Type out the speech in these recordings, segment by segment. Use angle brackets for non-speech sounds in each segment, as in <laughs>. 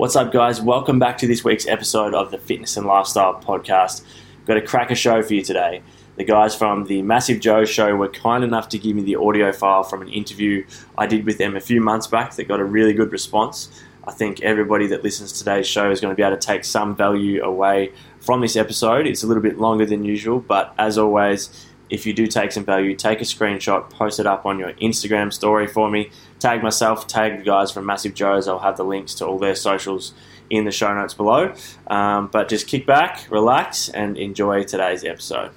What's up, guys? Welcome back to this week's episode of the Fitness and Lifestyle Podcast. Got a cracker show for you today. The guys from the Massive Joe show were kind enough to give me the audio file from an interview I did with them a few months back that got a really good response. I think everybody that listens to today's show is going to be able to take some value away from this episode. It's a little bit longer than usual, but as always, if you do take some value, take a screenshot, post it up on your Instagram story for me. Tag myself, tag the guys from Massive Joe's. I'll have the links to all their socials in the show notes below. Um, but just kick back, relax, and enjoy today's episode.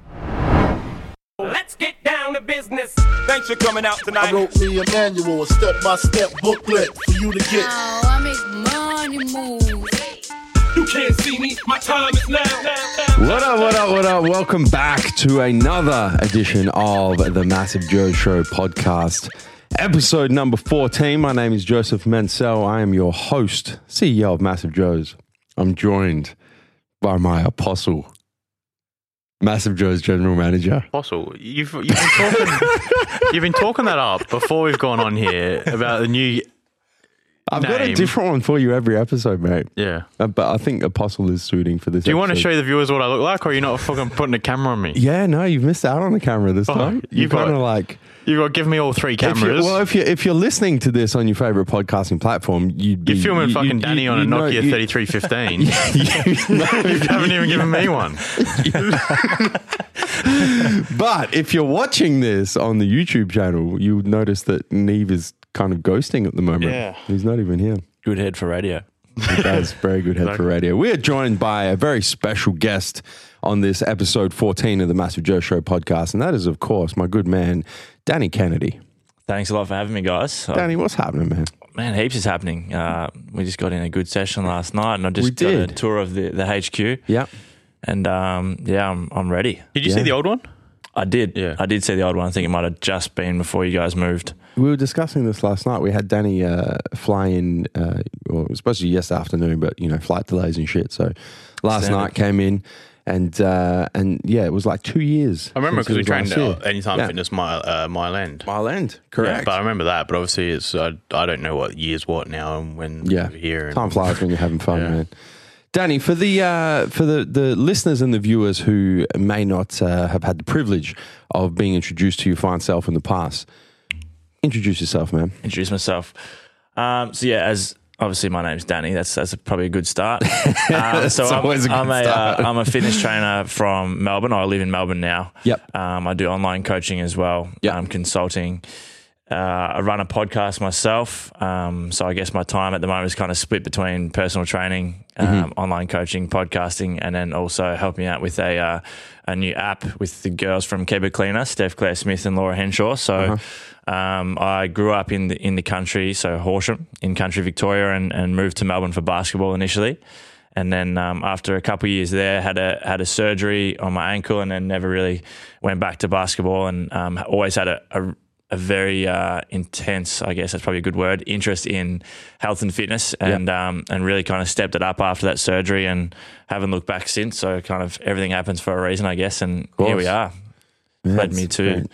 Let's get down to business. Thanks for coming out tonight. I wrote me a manual, a step-by-step booklet for you to get. Oh, I make money move. You can't see me. My time is now. now, now. What up, what up, what up? Welcome back to another edition of the Massive Joe Show podcast, episode number 14. My name is Joseph Mencel. I am your host, CEO of Massive Joe's. I'm joined by my apostle, Massive Joe's general manager. Apostle, you've you've been talking <laughs> you've been talking that up before we've gone on here about the new I've got a Name. different one for you every episode, mate. yeah. Uh, But I think apostle is suiting for this. Do you want to show the viewers what I look like, or are you not fucking putting a camera on me? <laughs> Yeah, no, you've missed out on the camera this Oh, time. You you've got- kind of like. You've got to give me all three If you, cameras. well, if you're if you're listening to this on your favorite podcasting platform, you'd be you're filming you- fucking you- Danny you- on a you know- Nokia you- 3315. <laughs> you- <laughs> you haven't even given me one. but if you're watching this on the YouTube channel, you would notice that Neve is kind of ghosting at the moment. Yeah. he's not even here. Good head for radio. He does very good head for radio. We are joined by a very special guest on this episode 14 of the Massive Joe Show podcast, and that is, of course, my good man Danny Kennedy. Thanks a lot for having me, guys. Uh, Danny, what's happening, man? man, heaps is happening. Uh, we just got in a good session last night, and I just We got a did. tour of the, the HQ. Yeah, And um, yeah, I'm, I'm ready. Did you Yeah. see the old one? I did. Yeah. I did see the old one. I think it might have just been before you guys moved. we were discussing this last night. We had Danny uh, fly in, uh, well, it was supposed to be yesterday afternoon, but you know, flight delays and shit. So last Standard. night came in, and uh, and yeah, it was like two years. I remember because we trained last at year. Anytime Yeah. Fitness Mile, uh, Mile End. Mile End, Yeah, correct. but I remember that. But obviously, it's I, I don't know what year's what now and when Yeah, we're here. And, Time flies when you're having fun, Yeah. man. Danny, for the uh, for the, the listeners and the viewers who may not uh, have had the privilege of being introduced to your fine self in the past, introduce yourself, man. Introduce myself. Um, so yeah, as obviously my name's Danny. That's that's probably a good start. <laughs> Um, so I'm, always a good I'm a start. uh, I'm a fitness trainer from Melbourne. I live in Melbourne now. Yep. Um, I do online coaching as well. Yep. Um, consulting. Uh, I run a podcast myself. Um, so I guess my time at the moment is kind of split between personal training, um, Mm-hmm. online coaching, podcasting, and then also helping out with a uh, a new app with the girls from It Cleaner, Steph Claire Smith and Laura Henshaw. So Uh-huh. um, I grew up in the in the country, so Horsham in country Victoria, and, and moved to Melbourne for basketball initially. And then um, after a couple of years there, had a had a surgery on my ankle, and then never really went back to basketball. And um, always had a, a, a very uh, intense, I guess that's probably a good word, interest in health and fitness, and um, and really kind of stepped it up after that surgery, and haven't looked back since. So kind of everything happens for a reason, I guess. And here we are, Yeah, led me to great.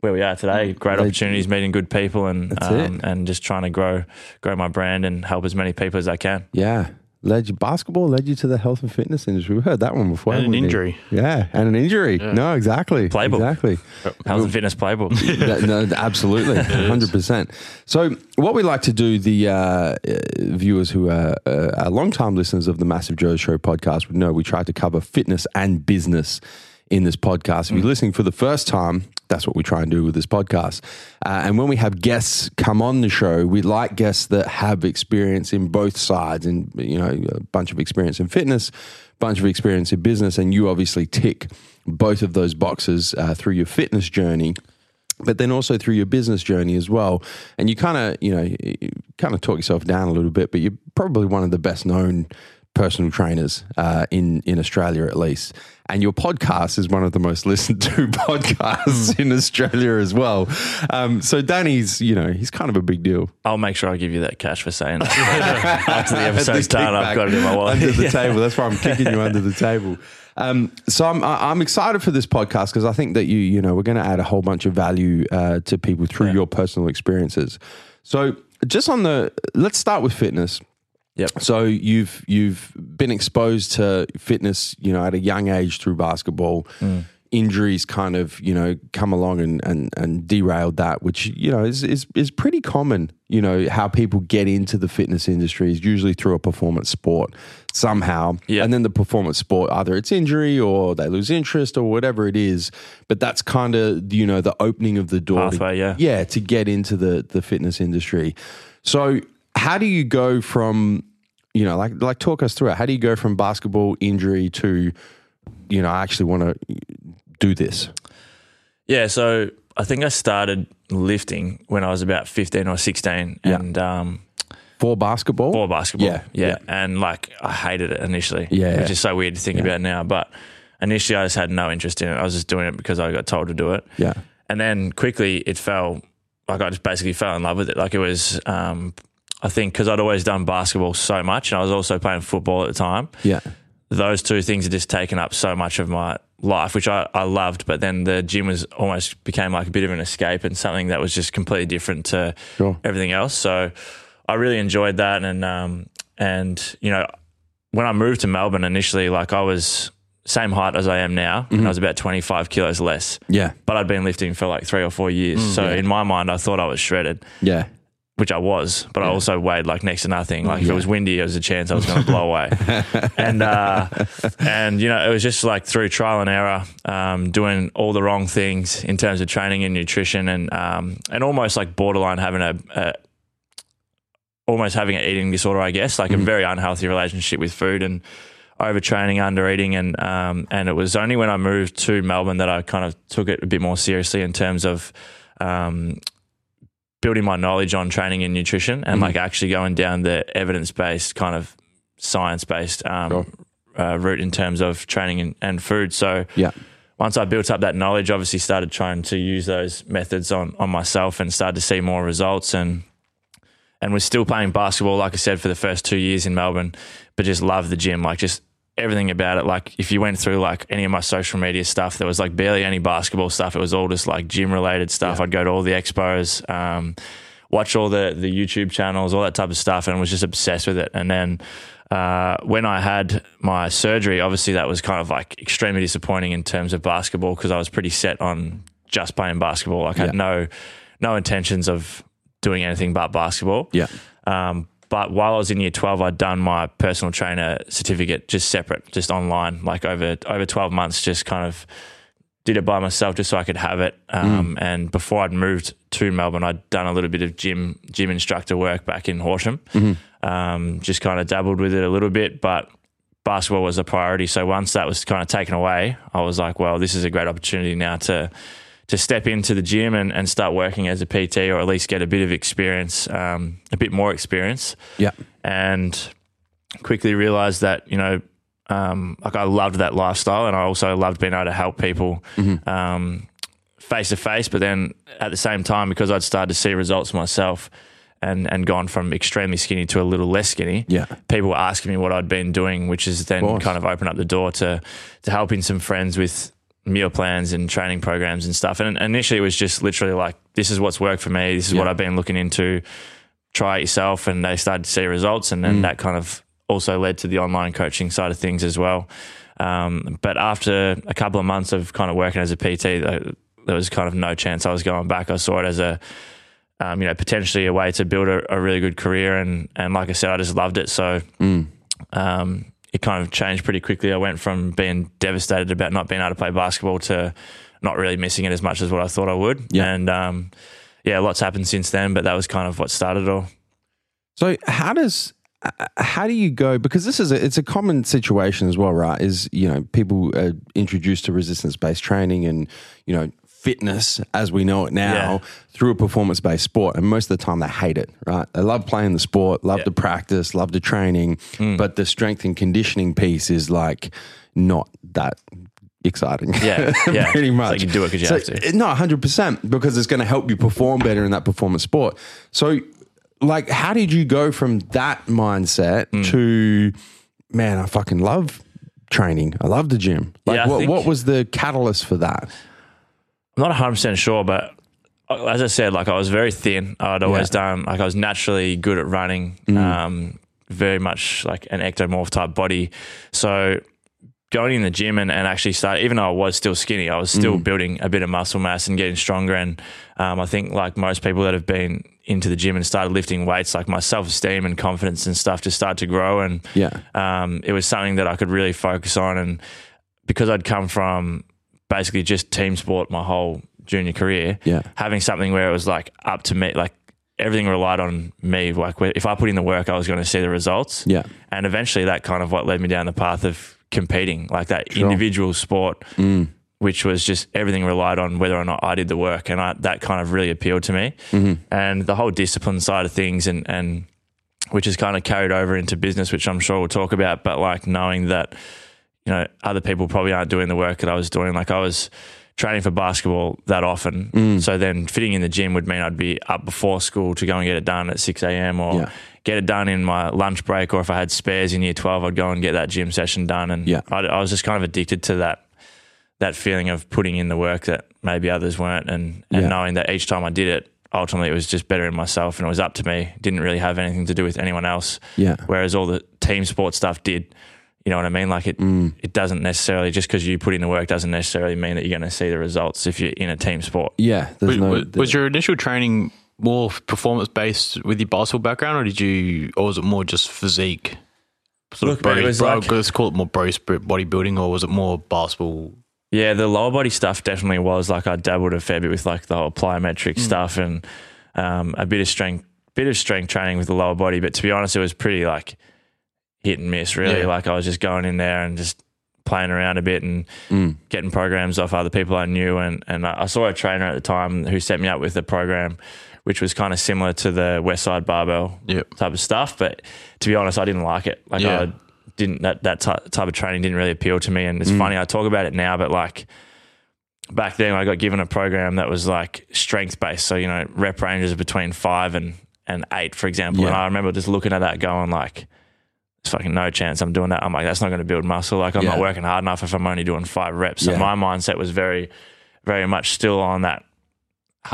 where we are today. Great They- opportunities, meeting good people, and um, and just trying to grow grow my brand and help as many people as I can. Yeah. Led you basketball led you to the health and fitness industry. We heard that one before. And haven't an we? injury. Yeah, and an injury. No, exactly. Playbook. Exactly. Health and fitness playbook. <laughs> That- no, absolutely, <laughs> hundred percent. So, what we like to do, the uh, uh, viewers who are, uh, are long-time listeners of the Massive Joe Show podcast would know we try to cover fitness and business in this podcast. If you're listening for the first time, that's what we try and do with this podcast. Uh, and when we have guests come on the show, we like guests that have experience in both sides, and you know, a bunch of experience in fitness, bunch of experience in business, and you obviously tick both of those boxes uh, through your fitness journey but then also through your business journey as well. And you kind of, you know, kind of talk yourself down a little bit, but you're probably one of the best known personal trainers uh, in in Australia at least. And your podcast is one of the most <laughs> listened to <laughs> podcasts in Australia as well. Um, so Danny's, you know, he's kind of a big deal. I'll make sure I give you that cash for saying that. <laughs> After the episode's The done, I've got it in my wallet. under the Yeah. table. That's why I'm kicking you under the table. Um, so I'm I'm excited for this podcast because I think that you you know we're going to add a whole bunch of value uh, to people through your personal experiences. So just on the let's start with fitness. Yep. So you've you've been exposed to fitness, you know, at a young age through basketball. Mm. Injuries kind of, you know, come along and, and, and derailed that, which, you know, is, is is pretty common, you know, how people get into the fitness industry is usually through a performance sport somehow. Yeah. And then the performance sport, either it's injury or they lose interest or whatever it is. But that's kind of, you know, the opening of the door. to- yeah. yeah, to get into the the fitness industry. So, how do you go from, you know, like like talk us through it. How do you go from basketball injury to, you know, I actually want to do this? Yeah, so I think I started lifting when I was about 15 or 16 Yeah. and um, For basketball? for basketball. Yeah, Yeah, yeah. And like I hated it initially. Yeah, Which yeah. is so weird to think about now. But initially I just had no interest in it. I was just doing it because I got told to do it. Yeah. And then quickly it fell, like I just basically fell in love with it. Like it was, um, I think, because I'd always done basketball so much and I was also playing football at the time. Yeah. those two things had just taken up so much of my life, which I, I loved. But then the gym was almost became like a bit of an escape and something that was just completely different to Sure. everything else. So I really enjoyed that. And, um, and, you know, when I moved to Melbourne initially, like I was same height as I am now, and I was about 25 kilos less, Yeah. but I'd been lifting for like three or four years. so in my mind, I thought I was shredded Yeah. Which I was, but I also weighed like next to nothing. Like if it was windy, there was a chance I was going to blow away. <laughs> and uh, and you know, it was just like through trial and error, um, doing all the wrong things in terms of training and nutrition, and um, and almost like borderline having a, a almost having an eating disorder, I guess, like a very unhealthy relationship with food and overtraining, under eating, and um, and it was only when I moved to Melbourne that I kind of took it a bit more seriously in terms of um, building my knowledge on training and nutrition, and like actually going down the evidence based kind of science based um, Sure. uh, route in terms of training and, and food. So Yeah. once I built up that knowledge, obviously started trying to use those methods on on myself and started to see more results and and was still playing basketball, like I said, for the first two years in Melbourne, but just loved the gym, like just everything about it. Like if you went through like any of my social media stuff, there was like barely any basketball stuff. It was all just like gym related stuff. I'd go to all the expos, um, watch all the the YouTube channels, all that type of stuff, and was just obsessed with it. And then uh, when I had my surgery, obviously that was kind of like extremely disappointing in terms of basketball because I was pretty set on just playing basketball. Like I had no no intentions of doing anything but basketball. Yeah. Um, but while I was in year 12, I'd done my personal trainer certificate just separate, just online, like over over 12 months, just kind of did it by myself just so I could have it. Um, And before I'd moved to Melbourne, I'd done a little bit of gym gym instructor work back in Horsham. Um, just kind of dabbled with it a little bit, but basketball was a priority. So once that was kind of taken away, I was like, well, this is a great opportunity now to to step into the gym and, and start working as a PT or at least get a bit of experience, um, a bit more experience Yeah. and quickly realized that you know um, like I loved that lifestyle and I also loved being able to help people um, face to face but then at the same time because I'd started to see results myself and and gone from extremely skinny to a little less skinny Yeah. people were asking me what I'd been doing which is then kind of opened up the door to to helping some friends with meal plans and training programs and stuff. And initially it was just literally like this is what's worked for me. This is what I've been looking into. Try it yourself. And they started to see results. And then that kind of also led to the online coaching side of things as well. Um, but after a couple of months of kind of working as a pt there was kind of no chance i was going back. I saw it as a um, you know potentially a way to build a, a really good career. And and like i said i just loved it. So um, it kind of changed pretty quickly. I went from being devastated about not being able to play basketball to not really missing it as much as what i thought i would. Yeah. and um, yeah lots happened since then but that was kind of what started it all. So how does uh, how do you go because this is a, it's a common situation as well right? Is you know people are introduced to resistance based training and you know fitness as we know it now Yeah. through a performance based sport. And most of the time they hate it, right? They love playing the sport, love Yeah. the practice, love the training, Hmm. but the strength and conditioning piece is like not that exciting. Yeah, yeah. <laughs> pretty much. like you do it 'cause you So, have to. No, 100% because it's going to help you perform better in that performance sport. So, like, how did you go from that mindset Hmm. to, man, I fucking love training. I love the gym. Like, Yeah, what, think- what was the catalyst for that? I'm not 100 percent sure, but uh, as I said, like I was very thin. I'd always done like I was naturally good at running. Um, very much like an ectomorph type body. So going in the gym and, and actually start, even though I was still skinny, I was still building a bit of muscle mass and getting stronger. And um, I think like most people that have been into the gym and started lifting weights, like my self esteem and confidence and stuff just started to grow. And Yeah. um, it was something that I could really focus on. And because I'd come from basically just team sport my whole junior career, Yeah. having something where it was like up to me, like everything relied on me. Like if I put in the work, I was going to see the results. Yeah. And eventually that kind of what led me down the path of competing, like that individual sport, Mm. which was just everything relied on whether or not I did the work. And I, that kind of really appealed to me. Mm-hmm. And the whole discipline side of things and, and which is kind of carried over into business, which I'm sure we'll talk about, but like knowing that, you know, other people probably aren't doing the work that I was doing. Like I was training for basketball that often. Mm. So then fitting in the gym would mean I'd be up before school to go and get it done at 6 a.m. or Yeah. get it done in my lunch break. Or if I had spares in year 12, I'd go and get that gym session done. And Yeah. I, I was just kind of addicted to that, that feeling of putting in the work that maybe others weren't. And, and Yeah. knowing that each time I did it, ultimately it was just better in myself and it was up to me. Didn't really have anything to do with anyone else. Yeah. Whereas all the team sport stuff did. You know what I mean? Like it, Mm. it doesn't necessarily just because you put in the work doesn't necessarily mean that you're going to see the results if you're in a team sport. Yeah. Was, no. was, was your initial training more performance based with your basketball background, or did you, or was it more just physique? Sort Look, of bro, mate, bro, like- let's call it more bro spirit bodybuilding, or was it more basketball? Yeah, the lower body stuff definitely was like I dabbled a fair bit with like the whole plyometric stuff and um, a bit of strength, bit of strength training with the lower body. But to be honest, it was pretty like hit and miss. Really, Yeah. like I was just going in there and just playing around a bit and Mm. getting programs off other people I knew. And and I saw a trainer at the time who set me up with a program. Which was kind of similar to the West Side Barbell Yep. type of stuff, but to be honest, I didn't like it. Like Yeah. I didn't that that ty- type of training didn't really appeal to me. And it's funny I talk about it now, but like back then I got given a program that was like strength based. So you know rep ranges between five and and eight, for example. And I remember just looking at that, going like. There's fucking no chance I'm doing that. I'm like, that's not going to build muscle. Like, I'm Yeah. not working hard enough if I'm only doing five reps. So Yeah. my mindset was very, very much still on that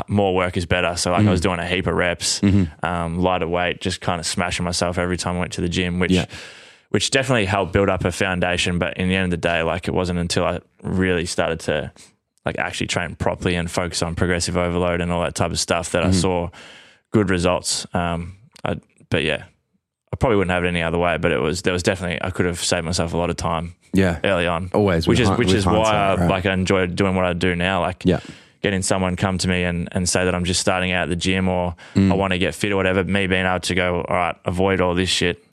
more work is better. So like I Mm-hmm. was doing a heap of reps, um, lighter weight, just kind of smashing myself every time I went to the gym, which Yeah. which definitely helped build up a foundation. But in the end of the day, like it wasn't until I really started to like actually train properly and focus on progressive overload and all that type of stuff that I Mm-hmm. saw good results. Um, I, but yeah, I probably wouldn't have it any other way. But it was there was definitely I could have saved myself a lot of time Yeah. early on. Always which is which is why I, right. like I enjoy doing what I do now. Like Yeah. getting someone come to me and, and say that I'm just starting out at the gym or Mm. I want to get fit or whatever, me being able to go, all right, avoid all this shit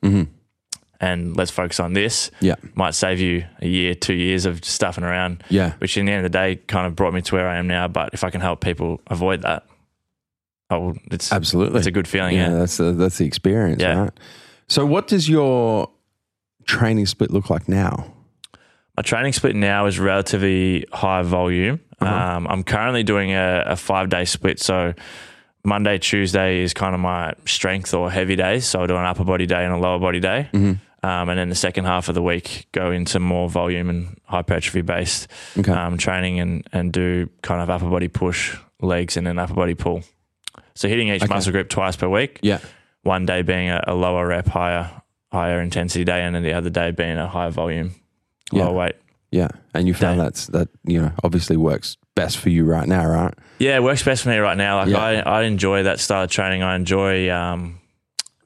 and let's focus on this. Mm-hmm. Yeah. Might save you a year, two years of stuffing around. Yeah. Which in the end of the day kind of brought me to where I am now. But if I can help people avoid that, oh, it's Absolutely. It's a good feeling. yeah, Yeah. that's the that's the experience, Yeah. right? So, what does your training split look like now? My training split now is relatively high volume. Uh-huh. Um, I'm currently doing a, a five day split. So Monday, Tuesday is kind of my strength or heavy days. So I do an upper body day and a lower body day. Mm-hmm. Um, and then the second half of the week go into more volume and hypertrophy based Okay. um, training and, and do kind of upper body push, legs, and then upper body pull. So hitting each Okay. muscle group twice per week. Yeah. One day being a, a lower rep, higher higher intensity day, and then the other day being a higher volume, Yeah. lower weight. Yeah. And you found Day. that's that you know obviously works best for you right now, right? Yeah, it works best for me right now. Like Yeah. I, I enjoy that style of training. I enjoy um,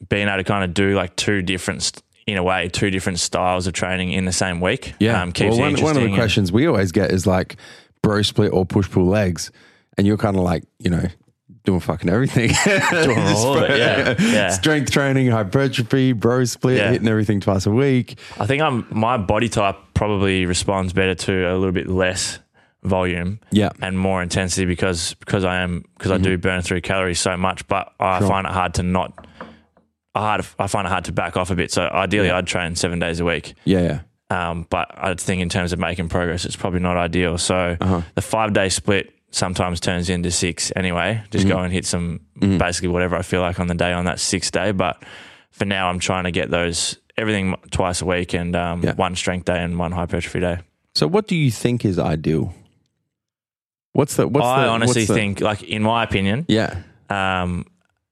being able to kind of do like two different, st- in a way, two different styles of training in the same week. um, keeps well, one, one of the questions we always get is like bro split or push pull legs, and you're kind of like you know doing fucking everything, <laughs> Doing <laughs> all of it, yeah, <laughs> yeah. Strength training, hypertrophy, bro split, Yeah. hitting everything twice a week. I think I'm my body type probably responds better to a little bit less volume Yeah. and more intensity because because I am because I do burn through calories so much, but I Sure. find it hard to not. I hard I find it hard to back off a bit. So ideally, I'd train seven days a week. Yeah. Yeah. Um, but I think in terms of making progress, it's probably not ideal. So Uh-huh. the five day split sometimes turns into six anyway. Just Mm-hmm. go and hit some basically whatever I feel like on the day on that sixth day. But for now, I'm trying to get those everything twice a week and um, Yeah. one strength day and one hypertrophy day. So, what do you think is ideal? What's the? What's I the, honestly the- think, like in my opinion, Yeah. um,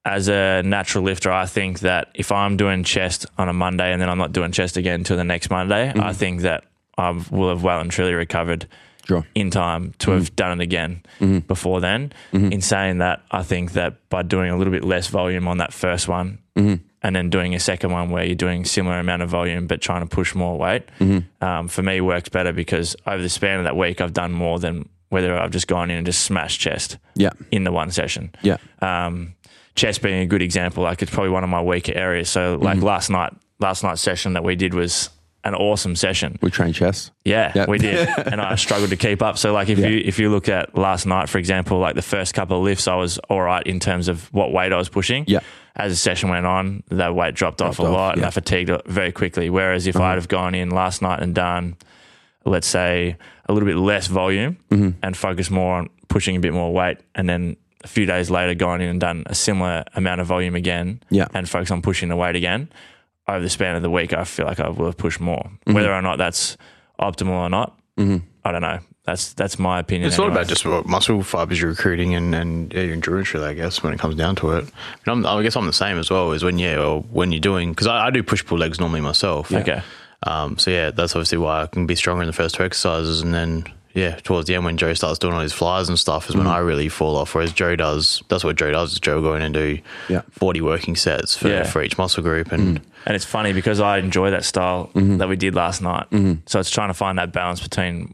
as a natural lifter, I think that if I'm doing chest on a Monday and then I'm not doing chest again until the next Monday, Mm-hmm. I think that I will have well and truly recovered Sure. in time to have mm-hmm. done it again mm-hmm. before then. Mm-hmm. In saying that, I think that by doing a little bit less volume on that first one and then doing a second one where you're doing similar amount of volume but trying to push more weight, um, for me works better because over the span of that week, I've done more than whether I've just gone in and just smashed chest Yeah. in the one session Yeah. um, chest being a good example. Like it's probably one of my weaker areas. So like last night, last night's session that we did was an awesome session. We trained chess. Yeah, Yep. we did, <laughs> and I struggled to keep up. So like if you if you look at last night, for example, like the first couple of lifts, I was all right in terms of what weight I was pushing. Yeah. As the session went on, that weight dropped, off a off, lot, and. I fatigued very quickly. Whereas if I'd have gone in last night and done, let's say, a little bit less volume Mm-hmm. and focus more on pushing a bit more weight, and then a few days later gone in and done a similar amount of volume again, Yeah. and focus on pushing the weight again, over the span of the week, I feel like I will have pushed more. Mm-hmm. Whether or not that's optimal or not, I don't know. That's that's my opinion. It's all about just what muscle fibers you're recruiting and, and yeah, your endurance, really, I guess, when it comes down to it. And I'm, I guess I'm the same as well, is when, yeah, or when you're doing, because I, I do push pull legs normally myself. okay. Um, so, yeah, that's obviously why I can be stronger in the first two exercises. And then, yeah, towards the end, when Joe starts doing all his flies and stuff, is when mm. I really fall off. Whereas Joe does, that's what Joe does, is Joe will go in and do Yeah. 40 working sets for, Yeah. for each muscle group. And mm. And it's funny because I enjoy that style Mm-hmm. that we did last night. Mm-hmm. So it's trying to find that balance between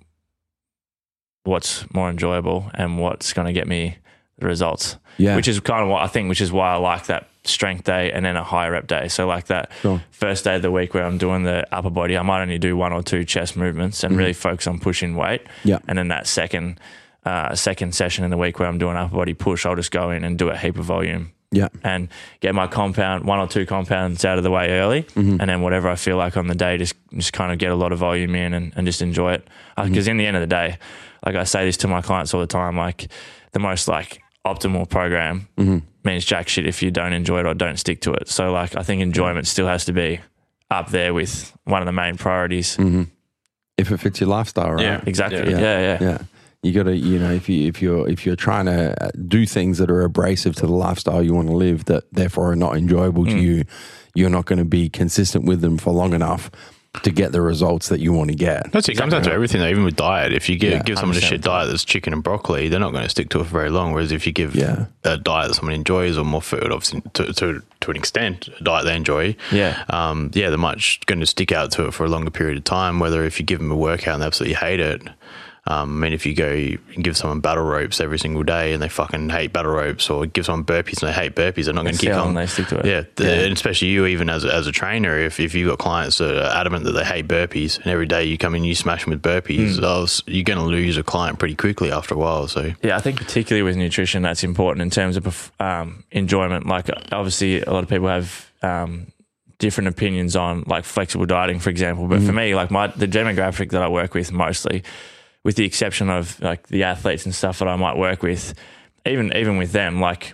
what's more enjoyable and what's going to get me the results. Yeah. Which is kind of what I think, which is why I like that strength day and then a high rep day. So like that Sure. first day of the week where I'm doing the upper body, I might only do one or two chest movements and really focus on pushing weight. Mm-hmm. Yeah. And then that second uh, second session in the week where I'm doing upper body push, I'll just go in and do a heap of volume Yeah. and get my compound one or two compounds out of the way early and then whatever I feel like on the day just just kind of get a lot of volume in and, and just enjoy it because in the end of the day like I say this to my clients all the time like the most like optimal program means jack shit if you don't enjoy it or don't stick to it so like I think enjoyment still has to be up there with one of the main priorities If it fits your lifestyle, right? Yeah. exactly Yeah. yeah yeah, Yeah. You got to, you know, if you if you're if you're trying to uh, do things that are abrasive to the lifestyle you want to live, that therefore are not enjoyable Mm. to you, you're not going to be consistent with them for long enough to get the results that you want to get. That's it. comes down to everything, though, even with diet. If you give, Yeah, give someone a 100% shit diet that's chicken and broccoli, they're not going to stick to it for very long. Whereas if you give Yeah. a diet that someone enjoys, or more food, obviously, to, to, to an extent, a diet they enjoy, Yeah. um, yeah, they're much going to stick out to it for a longer period of time. Whether if you give them a workout and they absolutely hate it, um, I mean, if you go and give someone battle ropes every single day and they fucking hate battle ropes, or give someone burpees and they hate burpees, they're not going to keep on. they stick to it. Yeah, the, and especially you, even as a, as a trainer, if, if you've got clients that are adamant that they hate burpees, and every day you come in, you smash them with burpees, I was- you're going to lose a client pretty quickly after a while. So Yeah, I think particularly with nutrition, that's important in terms of um, enjoyment. Like, obviously, a lot of people have um, different opinions on like flexible dieting, for example. But for me, like my the demographic that I work with mostly, with the exception of like the athletes and stuff that I might work with, even even with them, like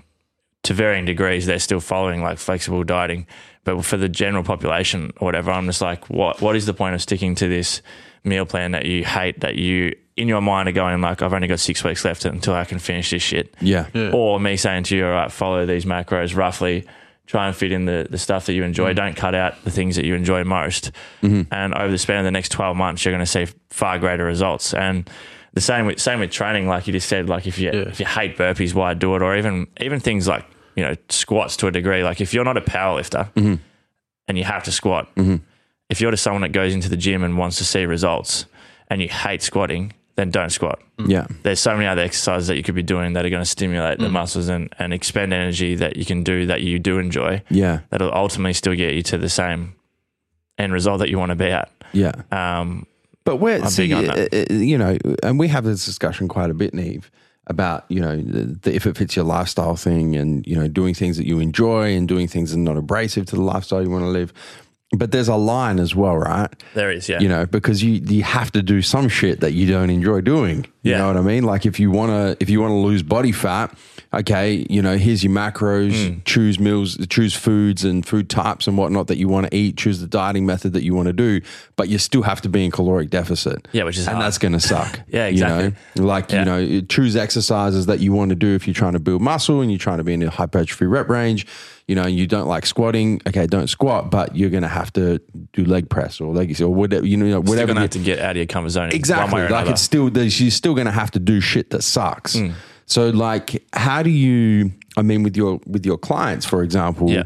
to varying degrees, they're still following like flexible dieting. But for the general population or whatever, I'm just like, what what is the point of sticking to this meal plan that you hate that you in your mind are going like, I've only got six weeks left until I can finish this shit. Yeah. Or me saying to you, all right, follow these macros roughly, try and fit in the, the stuff that you enjoy. Mm-hmm. Don't cut out the things that you enjoy most. Mm-hmm. And over the span of the next 12 months, you're going to see far greater results. And the same with, same with training, like you just said, like if you, if you hate burpees, why do it? Or even, even things like, you know, squats to a degree. Like if you're not a power lifter mm-hmm. and you have to squat, if you're just someone that goes into the gym and wants to see results and you hate squatting, then don't squat Yeah. there's so many other exercises that you could be doing that are going to stimulate the muscles and, and expend energy that you can do that you do enjoy Yeah. that'll ultimately still get you to the same end result that you want to be at Yeah. um, But we're I'm see, big on that. uh, uh, you know, and we have this discussion quite a bit, Neve, about you know the, the, if it fits your lifestyle thing, and you know doing things that you enjoy and doing things that are not abrasive to the lifestyle you want to live. But there's a line as well, right? There is, yeah. You know, because you you have to do some shit that you don't enjoy doing. You know what I mean? Like if you wanna if you wanna lose body fat, okay, you know, here's your macros, Mm. choose meals, choose foods and food types and whatnot that you want to eat, choose the dieting method that you want to do, but you still have to be in caloric deficit. Yeah, which is and hard. that's gonna suck. <laughs> Yeah, You exactly. know? Like, Yeah. you know, choose exercises that you want to do if you're trying to build muscle and you're trying to be in a hypertrophy rep range. You know, you don't like squatting. Okay, don't squat, but you're going to have to do leg press or legs or whatever. You know, whatever. Still whatever. gonna have to get out of your comfort zone. exactly. One way or Like another. it's still you're still going to have to do shit that sucks. Mm. So like, how do you? I mean, with your with your clients, for example, Yeah.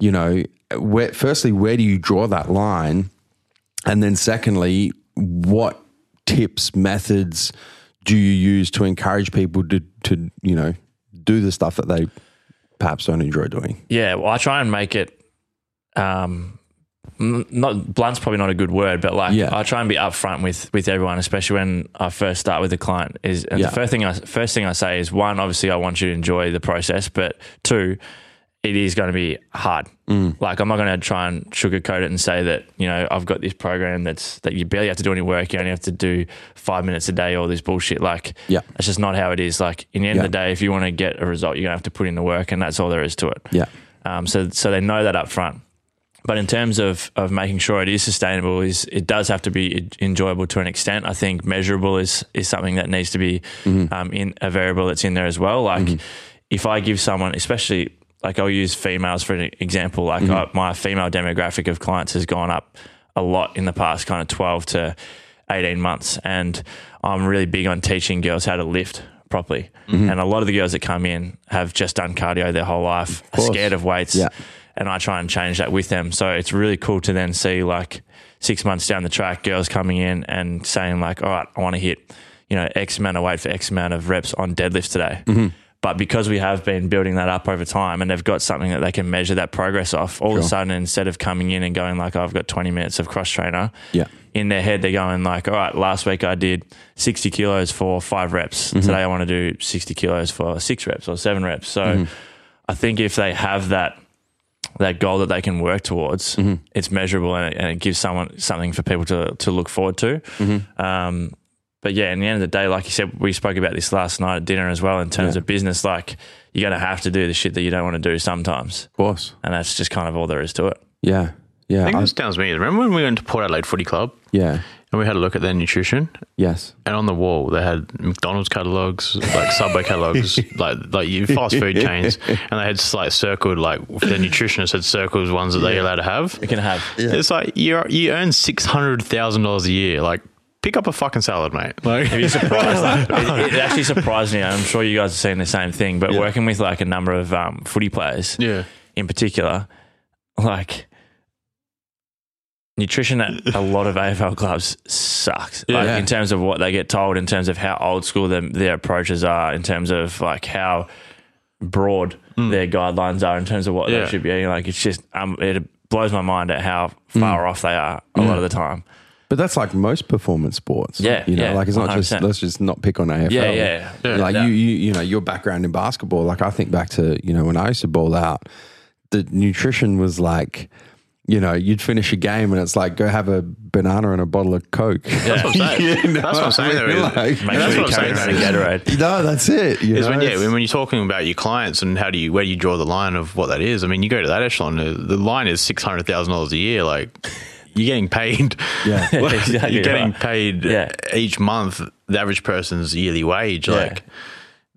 you know, where firstly, where do you draw that line, and then secondly, what tips, methods do you use to encourage people to to you know do the stuff that they perhaps don't enjoy doing? Yeah, well, I try and make it. Um, not blunt's probably not a good word, but like Yeah. I try and be upfront with with everyone, especially when I first start with a client. Is and Yeah. the first thing I first thing I say is one, obviously I want you to enjoy the process, but two, it is going to be hard. Mm. Like I'm not going to try and sugarcoat it and say that you know I've got this program that's that you barely have to do any work, you only have to do five minutes a day, all this bullshit. Like Yeah. that's just not how it is. Like in the end Yeah. of the day, if you want to get a result, you're going to have to put in the work, and that's all there is to it. Yeah, Um, so so they know that up front. But in terms of of making sure it is sustainable, is it does have to be enjoyable to an extent. I think measurable is is something that needs to be mm-hmm. um, in a variable that's in there as well. Like mm-hmm. if I give someone, especially like I'll use females for an example. Like mm-hmm. I, my female demographic of clients has gone up a lot in the past kind of twelve to eighteen months, and I'm really big on teaching girls how to lift properly. And a lot of the girls that come in have just done cardio their whole life, are scared of weights Yeah. And I try and change that with them. So it's really cool to then see like six months down the track, girls coming in and saying like, "All right, I want to hit you know X amount of weight for X amount of reps on deadlift today." Mm-hmm. But because we have been building that up over time, and they've got something that they can measure that progress off, all of a sudden, instead of coming in and going like, "I've got 20 minutes of cross trainer," Yeah. in their head they're going like, "All right, last week I did 60 kilos for five reps. Mm-hmm. Today I want to do 60 kilos for six reps or seven reps." So Mm-hmm. I think if they have that that goal that they can work towards, Mm-hmm. it's measurable and it, and it gives someone something for people to to look forward to. Mm-hmm. Um, but yeah, in the end of the day, like you said, we spoke about this last night at dinner as well. In terms Yeah. of business, like you're going to have to do the shit that you don't want to do sometimes, of course. and that's just kind of all there is to it. Yeah, yeah, I think I- this sounds me. Remember when we went to Port Adelaide Footy Club yeah, and we had a look at their nutrition? yes, And on the wall, they had McDonald's catalogs, like <laughs> Subway catalogs, like like you fast food chains, and they had just like circled like the nutritionist had circled ones that they're allowed to have. You can have It's like you you earn six hundred thousand dollars a year. Like pick up a fucking salad, mate. Like Are you surprised? <laughs> it, it actually surprised me. I'm sure you guys are seeing the same thing. But working with like a number of um, footy players, yeah, in particular, like nutrition at a lot of AFL clubs sucks. Like in terms of what they get told, in terms of how old school them, their approaches are, in terms of like how broad their guidelines are, in terms of what Yeah. they should be eating. Like it's just um, it blows my mind at how far off they are a lot of the time. But that's like most performance sports. Yeah, you know, yeah, like it's not just 100%. let's just not pick on AFL. Yeah, yeah, yeah. Like Yeah. you, you, you know, your background in basketball. Like I think back to you know when I used to ball out, the nutrition was like. You know, you'd finish a game and it's like go have a banana and a bottle of Coke. that's what I'm <laughs> saying. You know that's what I'm saying. Though, I mean? is- Like- Make that's sure what I'm saying. Gatorade. no, that's it. You is know, when yeah when you're talking about your clients and how do you where do you draw the line of what that is? I mean, you go to that echelon. uh, The line is six hundred thousand dollars a year. Like you're getting paid. Yeah. <laughs> Like, Exactly you're getting right. paid Yeah. each month. The average person's yearly wage. Yeah. Like,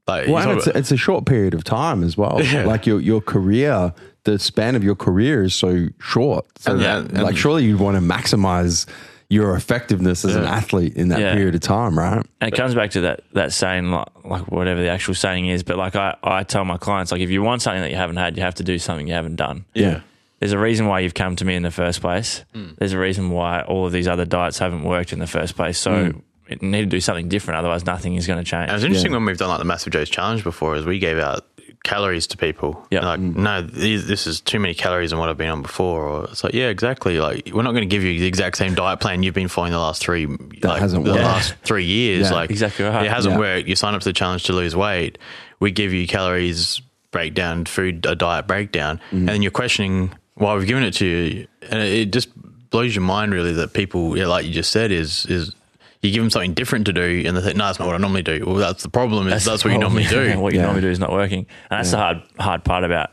like Well, you and talk it's, it's a short period of time as well. <laughs> Yeah. Like your your career, the span of your career is so short. So And- that, and- like surely you'd want to maximize your effectiveness as an athlete in that Yeah. period of time, right? And it comes back to that that saying, like, like whatever the actual saying is. But like I, I tell my clients, like if you want something that you haven't had, you have to do something you haven't done. Yeah. There's a reason why you've come to me in the first place. Hmm. There's a reason why all of these other diets haven't worked in the first place. So hmm. you need to do something different. Otherwise, nothing is going to change. And it's interesting Yeah. when we've done like the Massive Joe's challenge before, is we gave out calories to people. Yep. Like, no, these, this is too many calories than what I've been on before. Or it's like, yeah, exactly. Like, we're not going to give you the exact same diet plan you've been following the last three, like, hasn't the worked. last three years. Yeah, like, exactly right. It hasn't Yeah. worked. You sign up to the challenge to lose weight. We give you calories breakdown, food, a diet breakdown, Mm-hmm. and then you're questioning why we've given it to you, and it, it just blows your mind really that people, yeah, like you just said, is is. You give them something different to do, and they think, "No, that's not what I normally do." Well, that's the problem. Is that's, what you normally do. <laughs> what you Yeah. normally do is not working, and that's the hard hard part about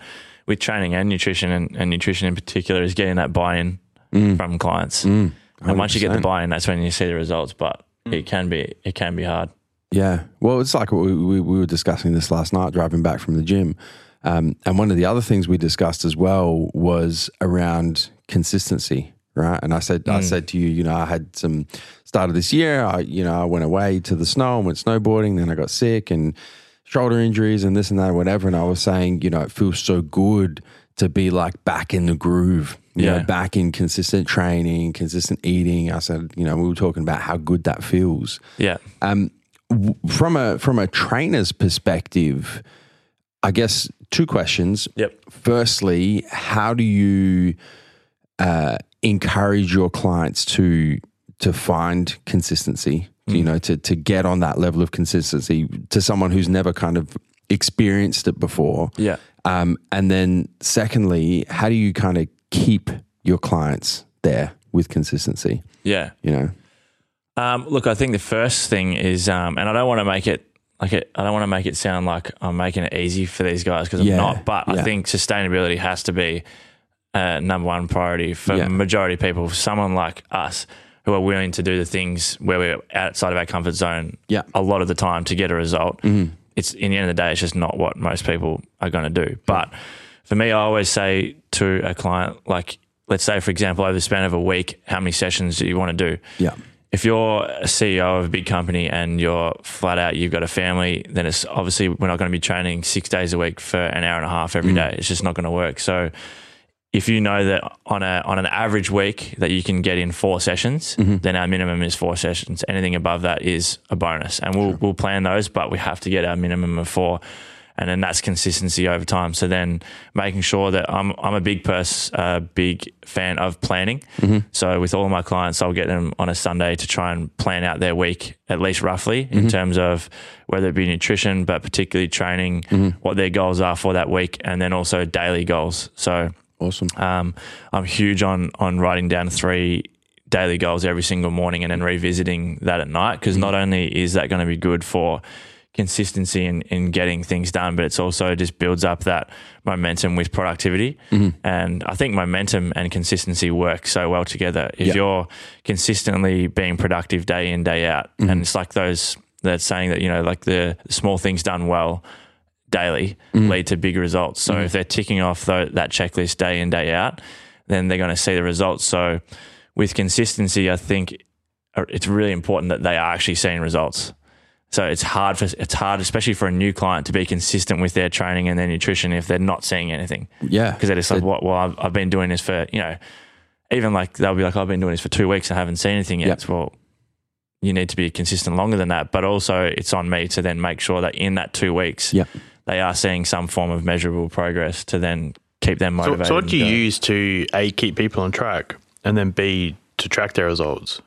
with training and nutrition, and, and nutrition in particular is getting that buy-in mm. from clients. Mm. and once you get the buy-in, that's when you see the results. But mm. it can be it can be hard. Yeah. Well, it's like we, we, we were discussing this last night driving back from the gym. Um, and one of the other things we discussed as well was around consistency, right? And I said, I said to you, you know, I had some started this year. I, you know, I went away to the snow and went snowboarding. Then I got sick and shoulder injuries and this and that, whatever. And I was saying, you know, it feels so good to be like back in the groove, you Yeah. know, back in consistent training, consistent eating. I said, you know, we were talking about how good that feels Yeah, Um, from a from a trainer's perspective, I guess two questions. Yep. Firstly, how do you uh, encourage your clients to to find consistency? You know, to to get on that level of consistency to someone who's never kind of experienced it before. yeah. Um, and then secondly, how do you kind of keep your clients there with consistency? Yeah. You know. Um, look, I think the first thing is, um, and I don't want to make it like it, I don't want to make it sound like I'm making it easy for these guys because I'm Yeah, not. But I think sustainability has to be uh, number one priority for Yeah. majority of people. Someone like us who are willing to do the things where we're outside of our comfort zone Yeah. a lot of the time to get a result. Mm-hmm. It's in the end of the day, it's just not what most people are going to do. But for me, I always say to a client, like, let's say, for example, over the span of a week, how many sessions do you want to do? Yeah. if you're a CEO of a big company and you're flat out, you've got a family, then it's obviously we're not going to be training six days a week for an hour and a half every mm. day. It's just not going to work. So if you know that on a on an average week that you can get in four sessions, mm-hmm. then our minimum is four sessions. Anything above that is a bonus, and we'll we'll plan those, but we have to get our minimum of four. And then that's consistency over time. So then making sure that I'm I'm a big pers uh, big fan of planning. Mm-hmm. So with all of my clients, I'll get them on a Sunday to try and plan out their week at least roughly in mm-hmm. terms of whether it be nutrition, but particularly training, what their goals are for that week, and then also daily goals. So Awesome. um, I'm huge on on writing down three daily goals every single morning and then revisiting that at night because not mm. only is that going to be good for consistency in, in getting things done, but it's also just builds up that momentum with productivity. Mm-hmm. And I think momentum and consistency work so well together. If Yeah. you're consistently being productive day in, day out, and mm-hmm. it's like those that saying that, you know, like the small things done well daily lead to big results. So if they're ticking off tho- that checklist day in, day out, then they're going to see the results. So with consistency, I think uh, it's really important that they are actually seeing results. So it's hard for it's hard, especially for a new client, to be consistent with their training and their nutrition if they're not seeing anything. Yeah. Because they're just like, "What? Well, I've, I've been doing this for you know, even like they'll be like, I've been doing this for two weeks and I haven't seen anything yet." It's, well, you need to be consistent longer than that. But also, it's on me to then make sure that in that two weeks, Yeah. They are seeing some form of measurable progress to then keep them motivated. so what do you use to a keep people on track, and then b to track their results?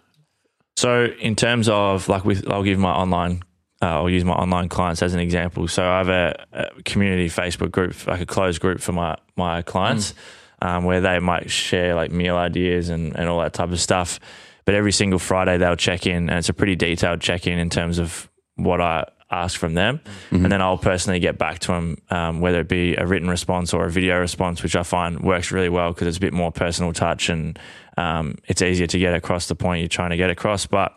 So in terms of like with, I'll give my online, uh, I'll use my online clients as an example. So I have a, a community Facebook group, like a closed group for my my clients, um, where they might share like meal ideas and and all that type of stuff. But every single Friday they'll check in, and it's a pretty detailed check in in terms of what I ask from them, and then I'll personally get back to them, um, whether it be a written response or a video response, which I find works really well because it's a bit more personal touch and um, it's easier to get across the point you're trying to get across. But